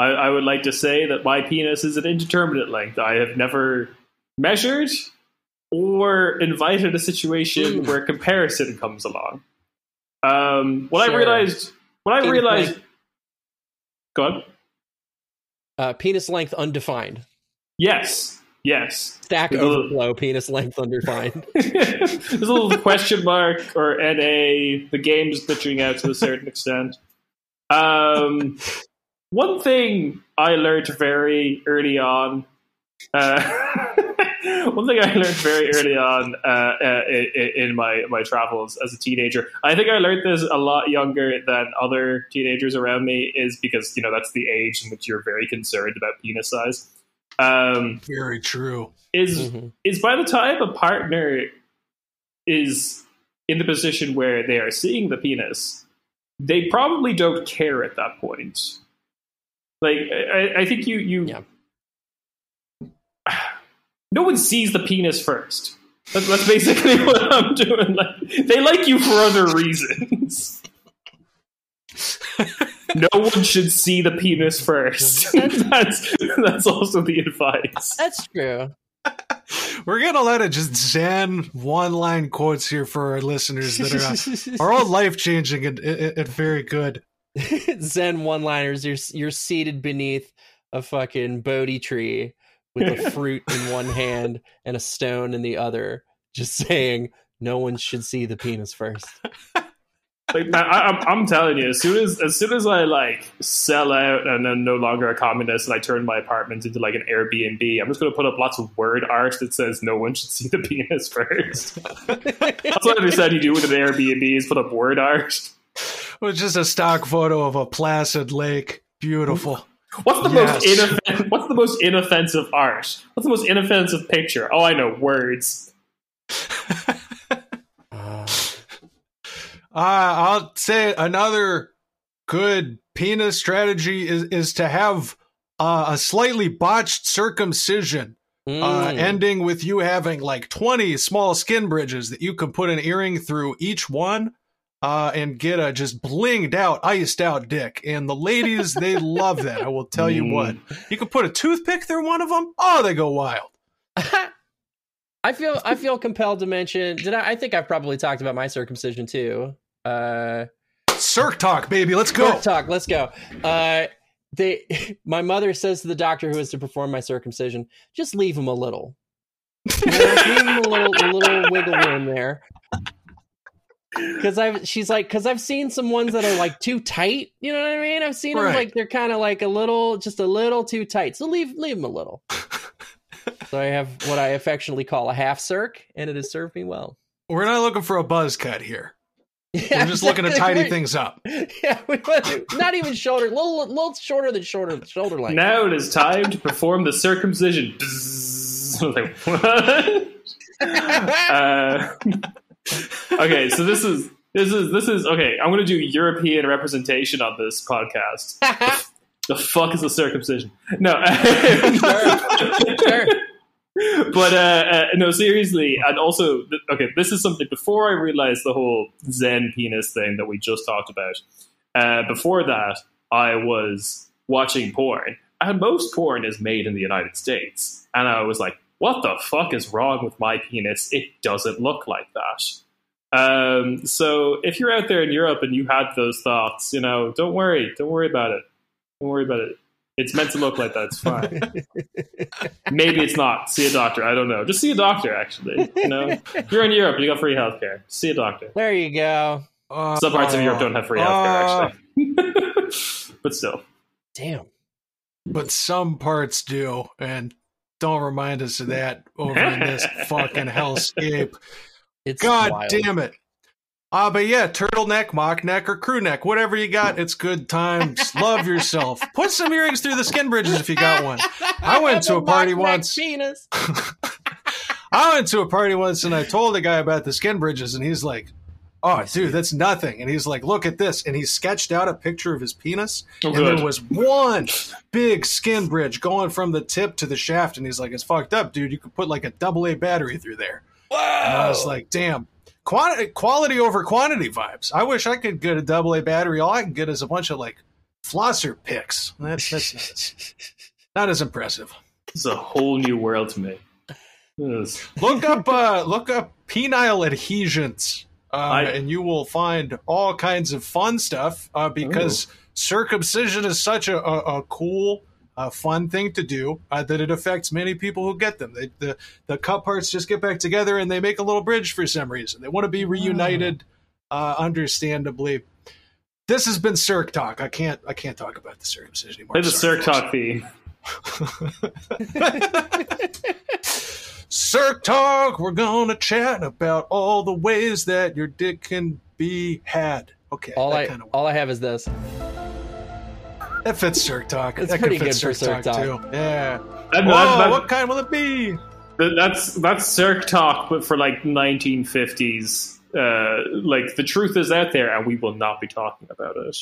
I, I would like to say that my penis is an indeterminate length. I have never measured or invited a situation Mm. where comparison comes along. Um, what I realized, what I Penis realized, length. go on. Uh, penis length undefined. Yes, yes. Stack Ugh. overflow. Penis length undefined. There's a little question mark or NA. The game's glitching out to a certain extent. Um, one thing I learned very early on. Uh, one thing I learned very early on uh, uh, in, in my my travels as a teenager. I think I learned this a lot younger than other teenagers around me. Is because you know that's the age in which you're very concerned about penis size. Um, Very true. is Mhm. is by the time a partner is in the position where they are seeing the penis, they probably don't care at that point. Like I, I think you you Yeah. no one sees the penis first. That's, that's basically what I'm doing. Like they like you for other reasons. no one should see the penis first. that's that's also the advice. That's true. We're gonna let it just Zen one line quotes here for our listeners that are, uh, are all life changing and, and, and very good. Zen one liners. You're you're seated beneath a fucking Bodhi tree with a fruit in one hand and a stone in the other, just saying no one should see the penis first. Like I, I'm, I'm telling you, as soon as as soon as I like sell out and I'm no longer a communist and I turn my apartment into like an Airbnb, I'm just going to put up lots of word art that says no one should see the penis first. That's what I understand you do with an Airbnb is put up word art. It's just a stock photo of a placid lake. Beautiful. What's the Yes. most inoff- What's the most inoffensive art? What's the most inoffensive picture? Oh, I know, words. Uh, Uh, I'll say another good penis strategy is, is to have uh, a slightly botched circumcision, uh, mm. ending with you having like 20 small skin bridges that you can put an earring through each one uh, and get a just blinged out, iced out dick. And the ladies, they love that. I will tell you Mm. what. You can put a toothpick through one of them. Oh, they go wild. I feel I feel compelled to mention. Did I? I think I've probably talked about my circumcision too. Uh, Circ talk, baby. Let's go. Quick talk. Let's go. Uh, they. My mother says to the doctor who is to perform my circumcision, just leave him a little. You know, leave him a little, a little wiggle room there. Because I've, she's like, because I've seen some ones that are like too tight. You know what I mean? I've seen them like they're kind of like a little, just a little too tight. So leave, leave them a little. so I have what I affectionately call a half circ, and it has served me well. We're not looking for a buzz cut here. Yeah, We're just looking to tidy We're- things up. Yeah, we want to- not even shoulder, little, little shorter than shoulder, shoulder length. Now it is time to perform the circumcision. Like, what? uh, okay, so this is this is this is okay. I'm going to do European representation on this podcast. The fuck is a circumcision? No, Sure. but uh, uh, no, seriously, and also, th- okay, this is something. Before I realized the whole Zen penis thing that we just talked about, uh, before that, I was watching porn, and most porn is made in the United States, and I was like, "What the fuck is wrong with my penis? It doesn't look like that." Um, so if you're out there in Europe and you had those thoughts, you know, don't worry, don't worry about it. Don't worry about it. It's meant to look like that. It's fine. Maybe it's not. See a doctor. I don't know. Just see a doctor. Actually, you know, if you're in Europe. You got free healthcare. See a doctor. There you go. Uh, Some parts of Europe don't have free healthcare, uh, actually. but still, Damn. But some parts do, and don't remind us of that over in this fucking hellscape. It's God wild. damn it. Uh, but yeah, turtleneck, mock neck, or crew neck, whatever you got, it's good times. Love yourself. Put some earrings through the skin bridges if you got one. I went to a party Mock neck once. Penis. I went to a party once and I told the guy about the skin bridges, and he's like, "Oh, dude, that's nothing." And he's like, "Look at this," and he sketched out a picture of his penis, Oh, and good. there was one big skin bridge going from the tip to the shaft, and he's like, "It's fucked up, dude. You could put like a double A battery through there." And I was like, "Damn." Quantity, quality over quantity vibes. I wish I could get a double A battery. All I can get is a bunch of like flosser picks That's, that's not, as, not as impressive. it's a whole new world to me. Look up uh look up penile adhesions uh, I- and you will find all kinds of fun stuff uh, because circumcision is such a, a, a cool uh, fun thing to do uh, that it affects many people who get them. They, the the cut parts just get back together and they make a little bridge for some reason. They want to be reunited uh, understandably. This has been circ talk. I can't i can't talk about the circumcision anymore. It's a Sorry, Circ. Talk theme. Circ Talk, we're gonna chat about all the ways that your dick can be had. Okay, all I all I have is this. that fits Circ Talk. It's that pretty could fit good for Circ Talk. too. Yeah. That- Whoa, that- that- what kind will it be? That's that's Circ Talk, but for like 1950s. Uh, like the truth is out there, and we will not be talking about it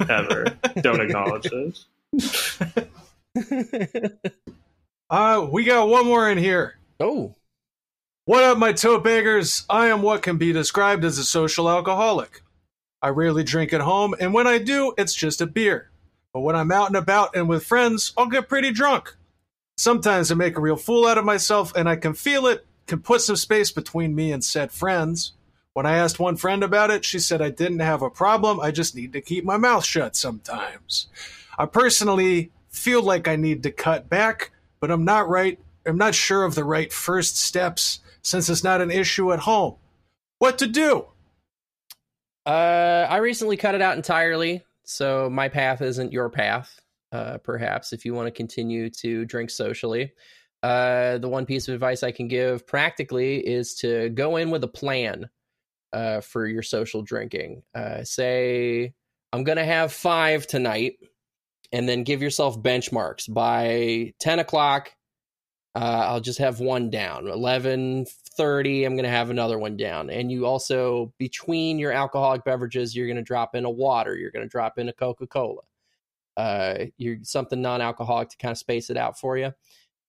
ever. Don't acknowledge it. Uh, we got one more in here. Oh, What up, my toe beggars? I am what can be described as a social alcoholic. I rarely drink at home, and when I do, it's just a beer. But when I'm out and about and with friends, I'll get pretty drunk. Sometimes I make a real fool out of myself, and I can feel it, can put some space between me and said friends. When I asked one friend about it, she said I didn't have a problem, I just need to keep my mouth shut sometimes. I personally feel like I need to cut back, but I'm not right. I'm not sure of the right first steps since it's not an issue at home. What to do? Uh, I recently cut it out entirely, so my path isn't your path. Uh, perhaps if you want to continue to drink socially, uh, the one piece of advice I can give practically is to go in with a plan uh, for your social drinking. Uh, say, I'm going to have five tonight, and then give yourself benchmarks. By 10 o'clock, uh, I'll just have one down. 11:30, I'm going to have another one down. And you also between your alcoholic beverages, you're going to drop in a water, you're going to drop in a Coca-Cola. Uh, you're something non-alcoholic to kind of space it out for you.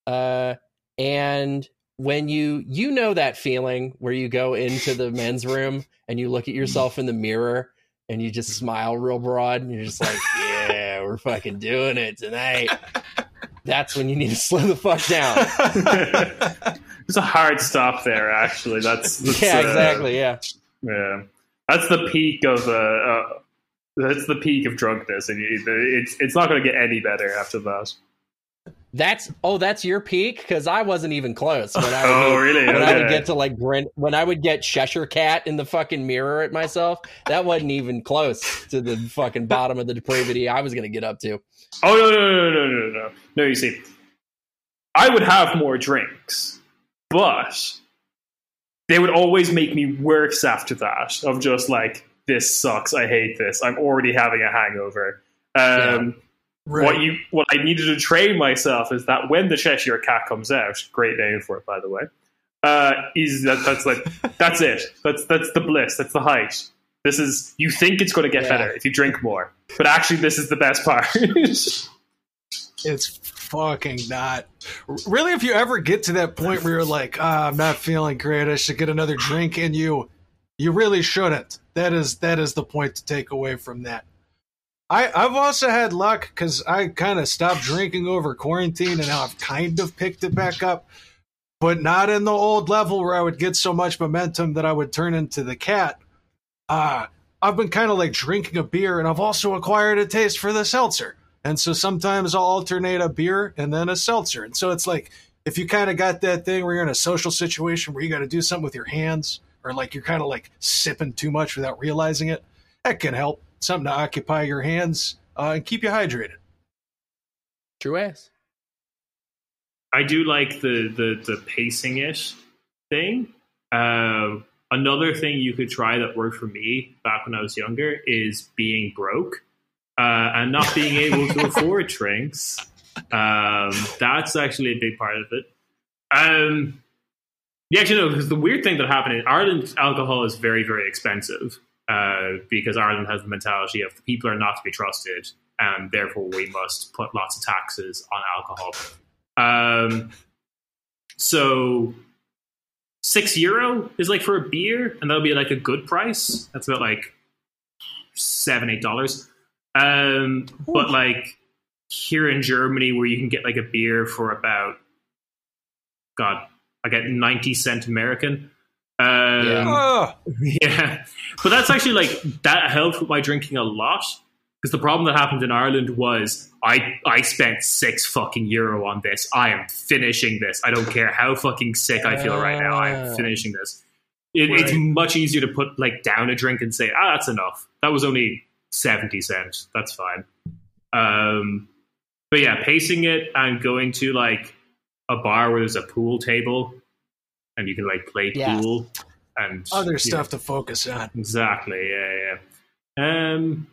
Uh, and when you you know that feeling where you go into the men's room and you look at yourself in the mirror and you just smile real broad and you're just like, yeah, we're fucking doing it tonight. That's when you need to slow the fuck down. There's a hard stop there. Actually, that's, that's yeah, uh, exactly. Yeah. Yeah, that's the peak of uh, uh that's the peak of drunkenness, and you, it's it's not going to get any better after that. That's oh, that's your peak because I wasn't even close. When I would Oh, really? When I would get to like when I would get Cheshire Cat in the fucking mirror at myself, that wasn't even close to the fucking bottom of the depravity I was gonna get up to. Oh no no no no no no no! No, you see, I would have more drinks, but they would always make me worse after that. Of just like this sucks. I hate this. I'm already having a hangover. Um, Right. What you what I needed to train myself is that when the Cheshire Cat comes out, great name for it by the way, uh, is that that's like that's it. That's that's the bliss. That's the height. This is you think it's going to get Yeah. better if you drink more, but actually this is the best part. It's fucking not. Really, if you ever get to that point where you're like, ah, I'm not feeling great, I should get another drink and you, you really shouldn't. That is that is the point to take away from that. I, I've also had luck because I kind of stopped drinking over quarantine and now I've kind of picked it back up, but not in the old level where I would get so much momentum that I would turn into the cat. Uh, I've been kind of like drinking a beer and I've also acquired a taste for the seltzer. And so sometimes I'll alternate a beer and then a seltzer. And so it's like if you kind of got that thing where you're in a social situation where you got to do something with your hands or like you're kind of like sipping too much without realizing it, that can help. Something to occupy your hands uh, and keep you hydrated. True ass. I do like the the the pacing ish thing. Uh, another thing you could try that worked for me back when I was younger is being broke uh, and not being able to afford drinks. Um, that's actually a big part of it. Um, yeah, actually, no, because the weird thing that happened in Ireland, alcohol is very, very expensive uh, because Ireland has the mentality of the people are not to be trusted, and therefore we must put lots of taxes on alcohol. Um, so six euro is like for a beer, and that'll be like a good price. That's about like seven, eight dollars. Um, but like here in Germany, where you can get like a beer for about God, I get ninety cent American. Um, Yeah. Yeah, but that's actually like that helped with my drinking a lot because the problem that happened in Ireland was I I spent six fucking euro on this. I am finishing this. I don't care how fucking sick I feel right now. I Ah. finishing this. It, It's much easier to put like down a drink and say, ah, that's enough. That was only seventy cents. That's fine. Um, but yeah, pacing it and going to like a bar where there's a pool table and you can like play Yes. pool and other yeah. stuff to focus on. Exactly. Yeah, yeah. Um,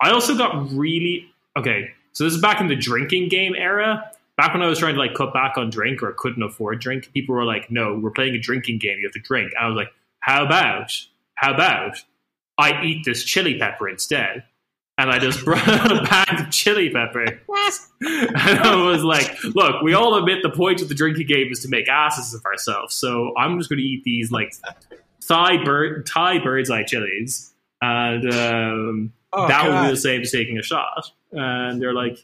I also got really okay. So this is back in the drinking game era. Back when I was trying to like cut back on drink or couldn't afford drink, people were like, "No, we're playing a drinking game. You have to drink." I was like, "How about? How about I eat this chili pepper instead?" And I just brought a bag of chili pepper. and I was like, "Look, we all admit the point of the drinking game is to make asses of ourselves. So I'm just going to eat these like Thai bird Thai bird's eye chilies, and um, Oh, that would be the same as taking a shot. And they're like,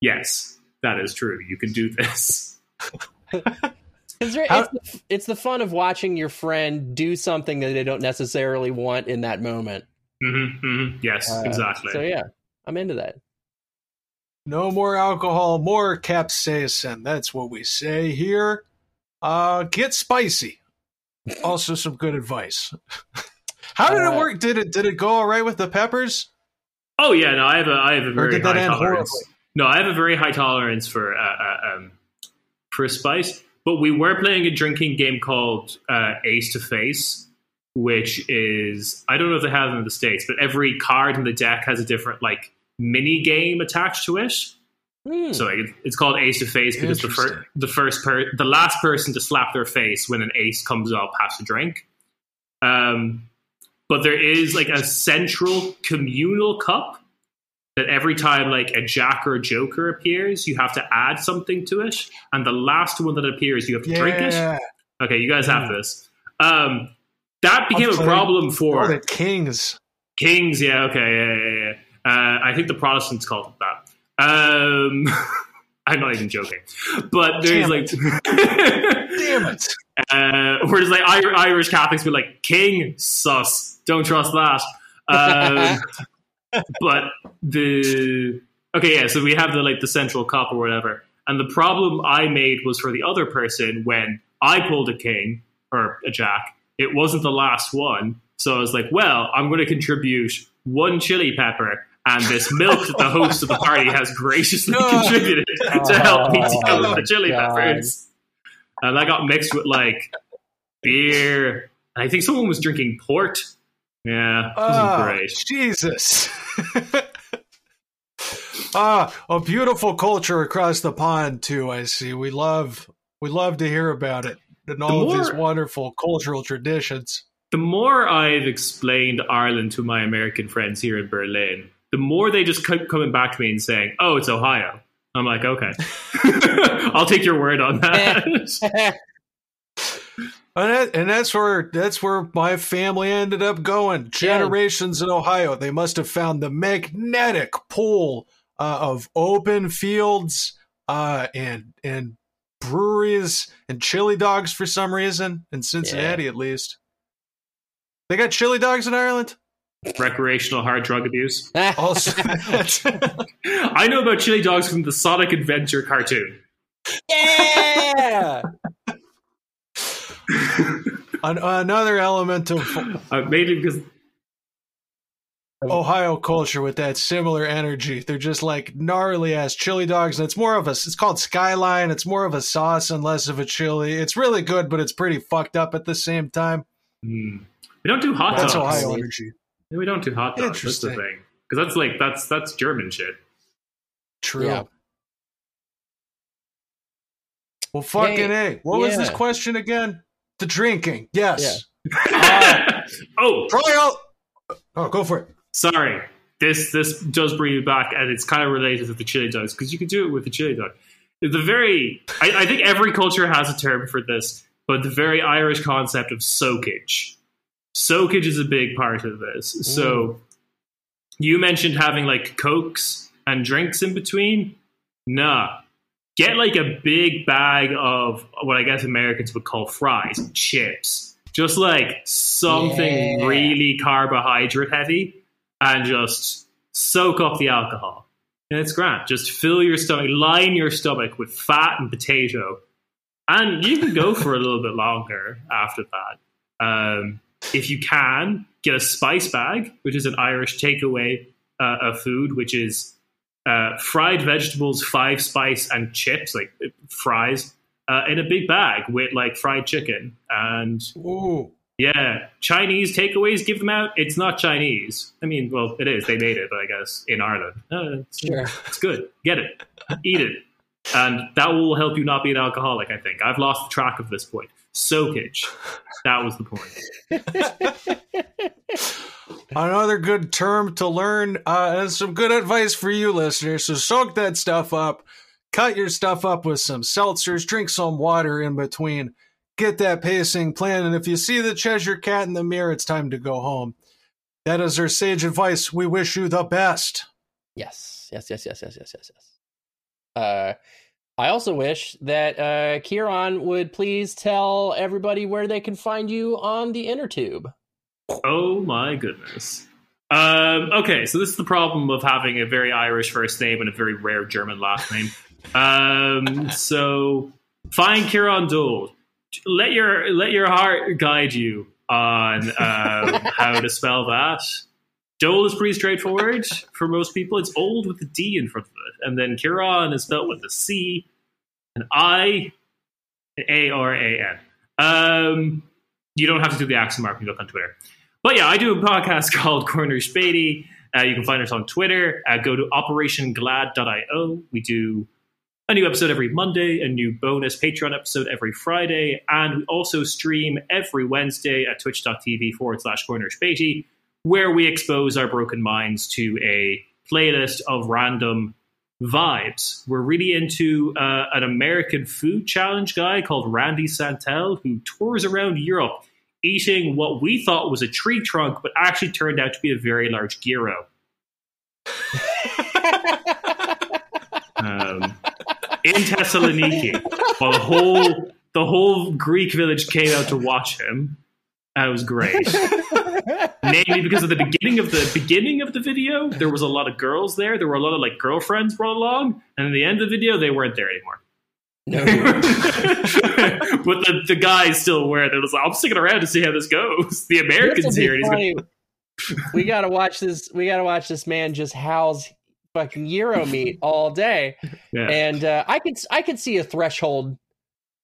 "Yes, that is true. You can do this." It's, How- it's, the, it's the fun of watching your friend do something that they don't necessarily want in that moment. hmm hmm Yes, Uh, exactly. So yeah, I'm into that. No more alcohol, more capsaicin. That's what we say here. Uh, get spicy. Also, some good advice. How did it work? Did it did it go all right with the peppers? Oh yeah, no, I have a I have a very high tolerance. horribly? No, I have a very high tolerance for uh, uh, um, for spice. But we were playing a drinking game called uh, Ace to Face, which is I don't know if they have it in the states, but every card in the deck has a different like mini game attached to it. Hmm. So it- it's called Ace to Face because the first the first per- the last person to slap their face when an ace comes up has to drink. Um, but there is like a central communal cup that every time like a jack or a joker appears, you have to add something to it, and the last one that appears, you have to drink it. Okay, you guys have this. Um, that became a problem for the kings. Kings, yeah, okay, yeah, yeah, yeah. Uh, I think the Protestants called it that. Um, I'm not even joking, but there's Damn like, Damn it. uh, whereas like Ir- Irish Catholics be like, King sus, don't trust that. Um, but the okay, yeah. So we have the like the central cup or whatever, and the problem I made was for the other person when I pulled a king or a jack. It wasn't the last one, so I was like, well, I'm going to contribute one chili pepper. And this milk that the host of the party has graciously No. contributed to help me deal with the chili God. peppers. And that got mixed with like beer. And I think someone was drinking port. Yeah, Oh, great. Jesus. ah, a beautiful culture across the pond too. I see. We love we love to hear about it and all of these wonderful cultural traditions. The more I've explained Ireland to my American friends here in Berlin, the more they just keep coming back to me and saying, "Oh, it's Ohio." I'm like, okay, I'll take your word on that. And, that, and that's where that's where my family ended up going. Generations in Ohio, they must have found the magnetic pool uh, of open fields uh, and and breweries and chili dogs for some reason in Cincinnati, at least. They got chili dogs in Ireland. Recreational hard drug abuse. Also, I know about chili dogs from the Sonic Adventure cartoon. yeah. an, another element of Uh, mainly because Ohio culture with that similar energy. They're just like gnarly ass chili dogs, and it's more of a. It's called Skyline. It's more of a sauce and less of a chili. It's really good, but it's pretty fucked up at the same time. We don't do hot That's dogs. Ohio see. Energy. We don't do hot dogs. That's the Interesting. thing. Because that's like that's that's German shit. True. Yeah. Well, fucking a. What was this question again? The drinking. Yes. oh, Try out. Oh, go for it. sorry. This this does bring me back, and it's kind of related to the chili dogs because you can do it with the chili dog. The very, I, I think every culture has a term for this, but the very Irish concept of soakage. Soakage is a big part of this. So you mentioned having like cokes and drinks in between. Nah, get like a big bag of what I guess Americans would call fries, chips. Just like something Yeah. really carbohydrate heavy and just soak up the alcohol. And it's grand. Just fill your stomach, line your stomach with fat and potato. And you can go for a little bit longer after that. Um, if you can, get a spice bag, which is an Irish takeaway uh, of food, which is uh, fried vegetables, five spice, and chips, like uh, fries, uh, in a big bag with like fried chicken. And Ooh. yeah, Chinese takeaways give them out. It's not Chinese. I mean, well, it is. They made it, I guess, in Ireland. Uh, it's, Sure. it's good. Get it. Eat it. And that will help you not be an alcoholic, I think. I've lost track of this point. Soakage. That was the point. Another good term to learn, uh, and some good advice for you listeners. So soak that stuff up, cut your stuff up with some seltzers, drink some water in between, get that pacing plan, and if you see the Cheshire Cat in the mirror, it's time to go home. That is our sage advice. We wish you the best. Yes, yes, yes, yes, yes, yes, yes, yes. Uh, I also wish that uh, Ciarán would please tell everybody where they can find you on the inner tube. Oh my goodness. Um, okay, so this is the problem of having a very Irish first name and a very rare German last name. Um, so find Ciarán Dold. Let your let your heart guide you on um, how to spell that. Dold is pretty straightforward for most people. It's old with a D in front of it, and then Kieran is spelled with a C, an I, A R A N. Um, you don't have to do the accent mark when you look on Twitter. But yeah, I do a podcast called Corner Späti. Uh, you can find us on Twitter. Uh, go to operationglad.io. We do a new episode every Monday, a new bonus Patreon episode every Friday, and we also stream every Wednesday at twitch.tv forward slash Corner Späti, where we expose our broken minds to a playlist of random vibes. We're really into uh, an American food challenge guy called Randy Santel who tours around Europe eating what we thought was a tree trunk, but actually turned out to be a very large gyro. Um, in Thessaloniki, while the whole the whole Greek village came out to watch him. That was great. Namely, because at the beginning of the beginning of the video, there was a lot of girls there. There were a lot of like girlfriends brought along, and at the end of the video, they weren't there anymore. No, but the, the guys still were. It was like, I'm sticking around to see how this goes. The Americans here, been we gotta watch this. We gotta watch this man just house fucking Euro meat all day. yeah. And uh, I could I could see a threshold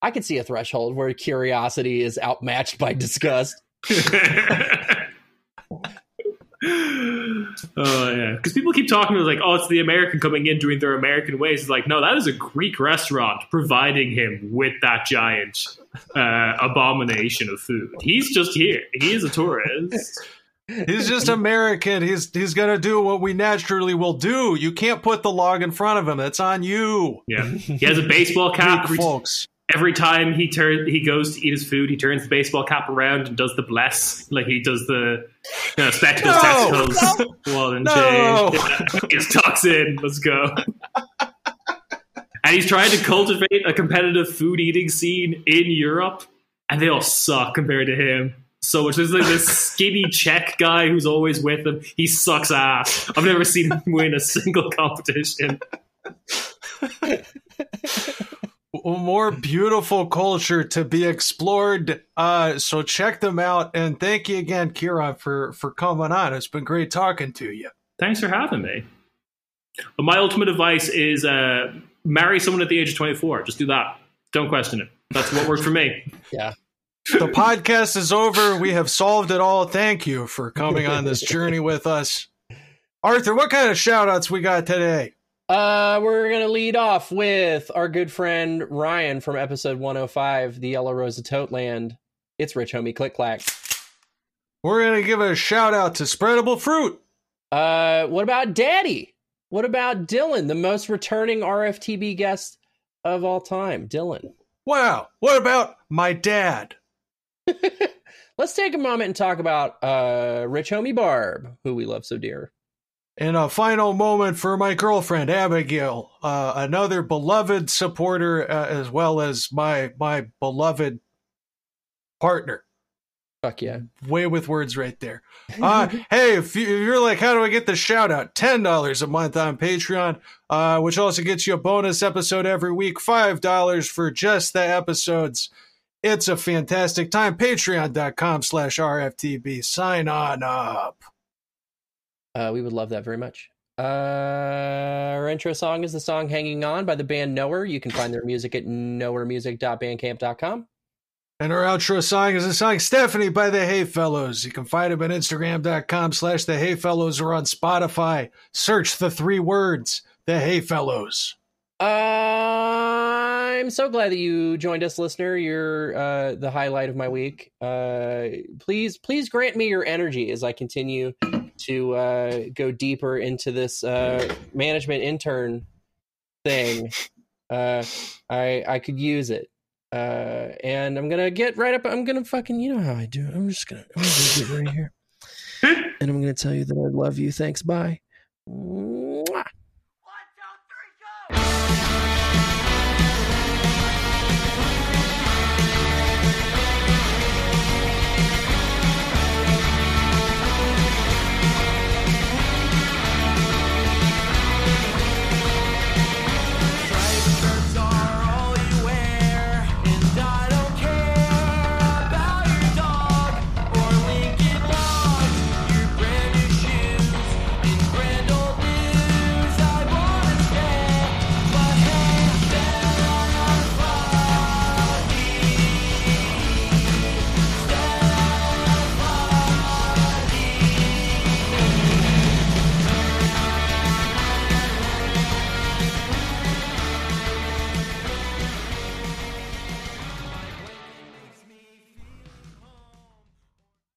I could see a threshold where curiosity is outmatched by disgust. oh yeah, because people keep talking about like, oh, it's the American coming in doing their American ways. It's like, no, that is a Greek restaurant providing him with that giant uh, abomination of food. He's just here. He is a tourist. He's just American. He's he's gonna do what we naturally will do. You can't put the log in front of him. That's on you. Yeah, he has a baseball cap. Greek folks. Every time he turn he goes to eat his food, he turns the baseball cap around and does the bless, like he does the you know, spectacles, No! testicles, wall and No! chain. Tucks in. Let's go. and he's trying to cultivate a competitive food eating scene in Europe, and they all suck compared to him. So much. There's like this skinny Czech guy who's always with him. He sucks ass. I've never seen him win a single competition. more beautiful culture to be explored. Uh, so check them out, and thank you again, Ciarán, for for coming on. It's been great talking to you. Thanks for having me. But my ultimate advice is uh, marry someone at the age of 24. Just do that. Don't question it. That's what worked for me. Yeah. The podcast is over. We have solved it all. Thank you for coming on this journey with us. Arthur, what kind of shout outs we got today? Uh, we're gonna lead off with our good friend Ryan from episode 105, the Yellow Rose of Toteland. It's Rich Homie Click Clack. We're going to give a shout out to Spreadable Fruit. Uh, what about Daddy? What about Dylan, the most returning RFTB guest of all time? Dylan. Wow. What about my dad? Let's take a moment and talk about uh, Rich Homie Barb, who we love so dear. And a final moment for my girlfriend Abigail, uh, another beloved supporter, uh, as well as my my beloved partner. Fuck yeah. Way with words right there. Uh, hey, if, you, if you're like, how do I get the shout out? Ten dollars a month on Patreon, uh, which also gets you a bonus episode every week. Five dollars for just the episodes. It's a fantastic time. Patreon.com slash RFTB. Sign on up. Uh, we would love that very much. Uh, our intro song is the song Hanging On by the band Knower. You can find their music at knowermusic.bandcamp.com. And our outro song is the song Stephanie by the Hey Fellows. You can find them at Instagram.com slash the Hey Fellows or on Spotify. Search the three words, the Hey Fellows. I'm so glad that you joined us, listener. You're uh, the highlight of my week. Uh, please, please grant me your energy as I continue to uh, go deeper into this uh, management intern thing. Uh, I I could use it, uh, and I'm gonna get right up. I'm gonna fucking, you know how I do. I'm just gonna, I'm gonna get right here, and I'm gonna tell you that I love you. Thanks. Bye.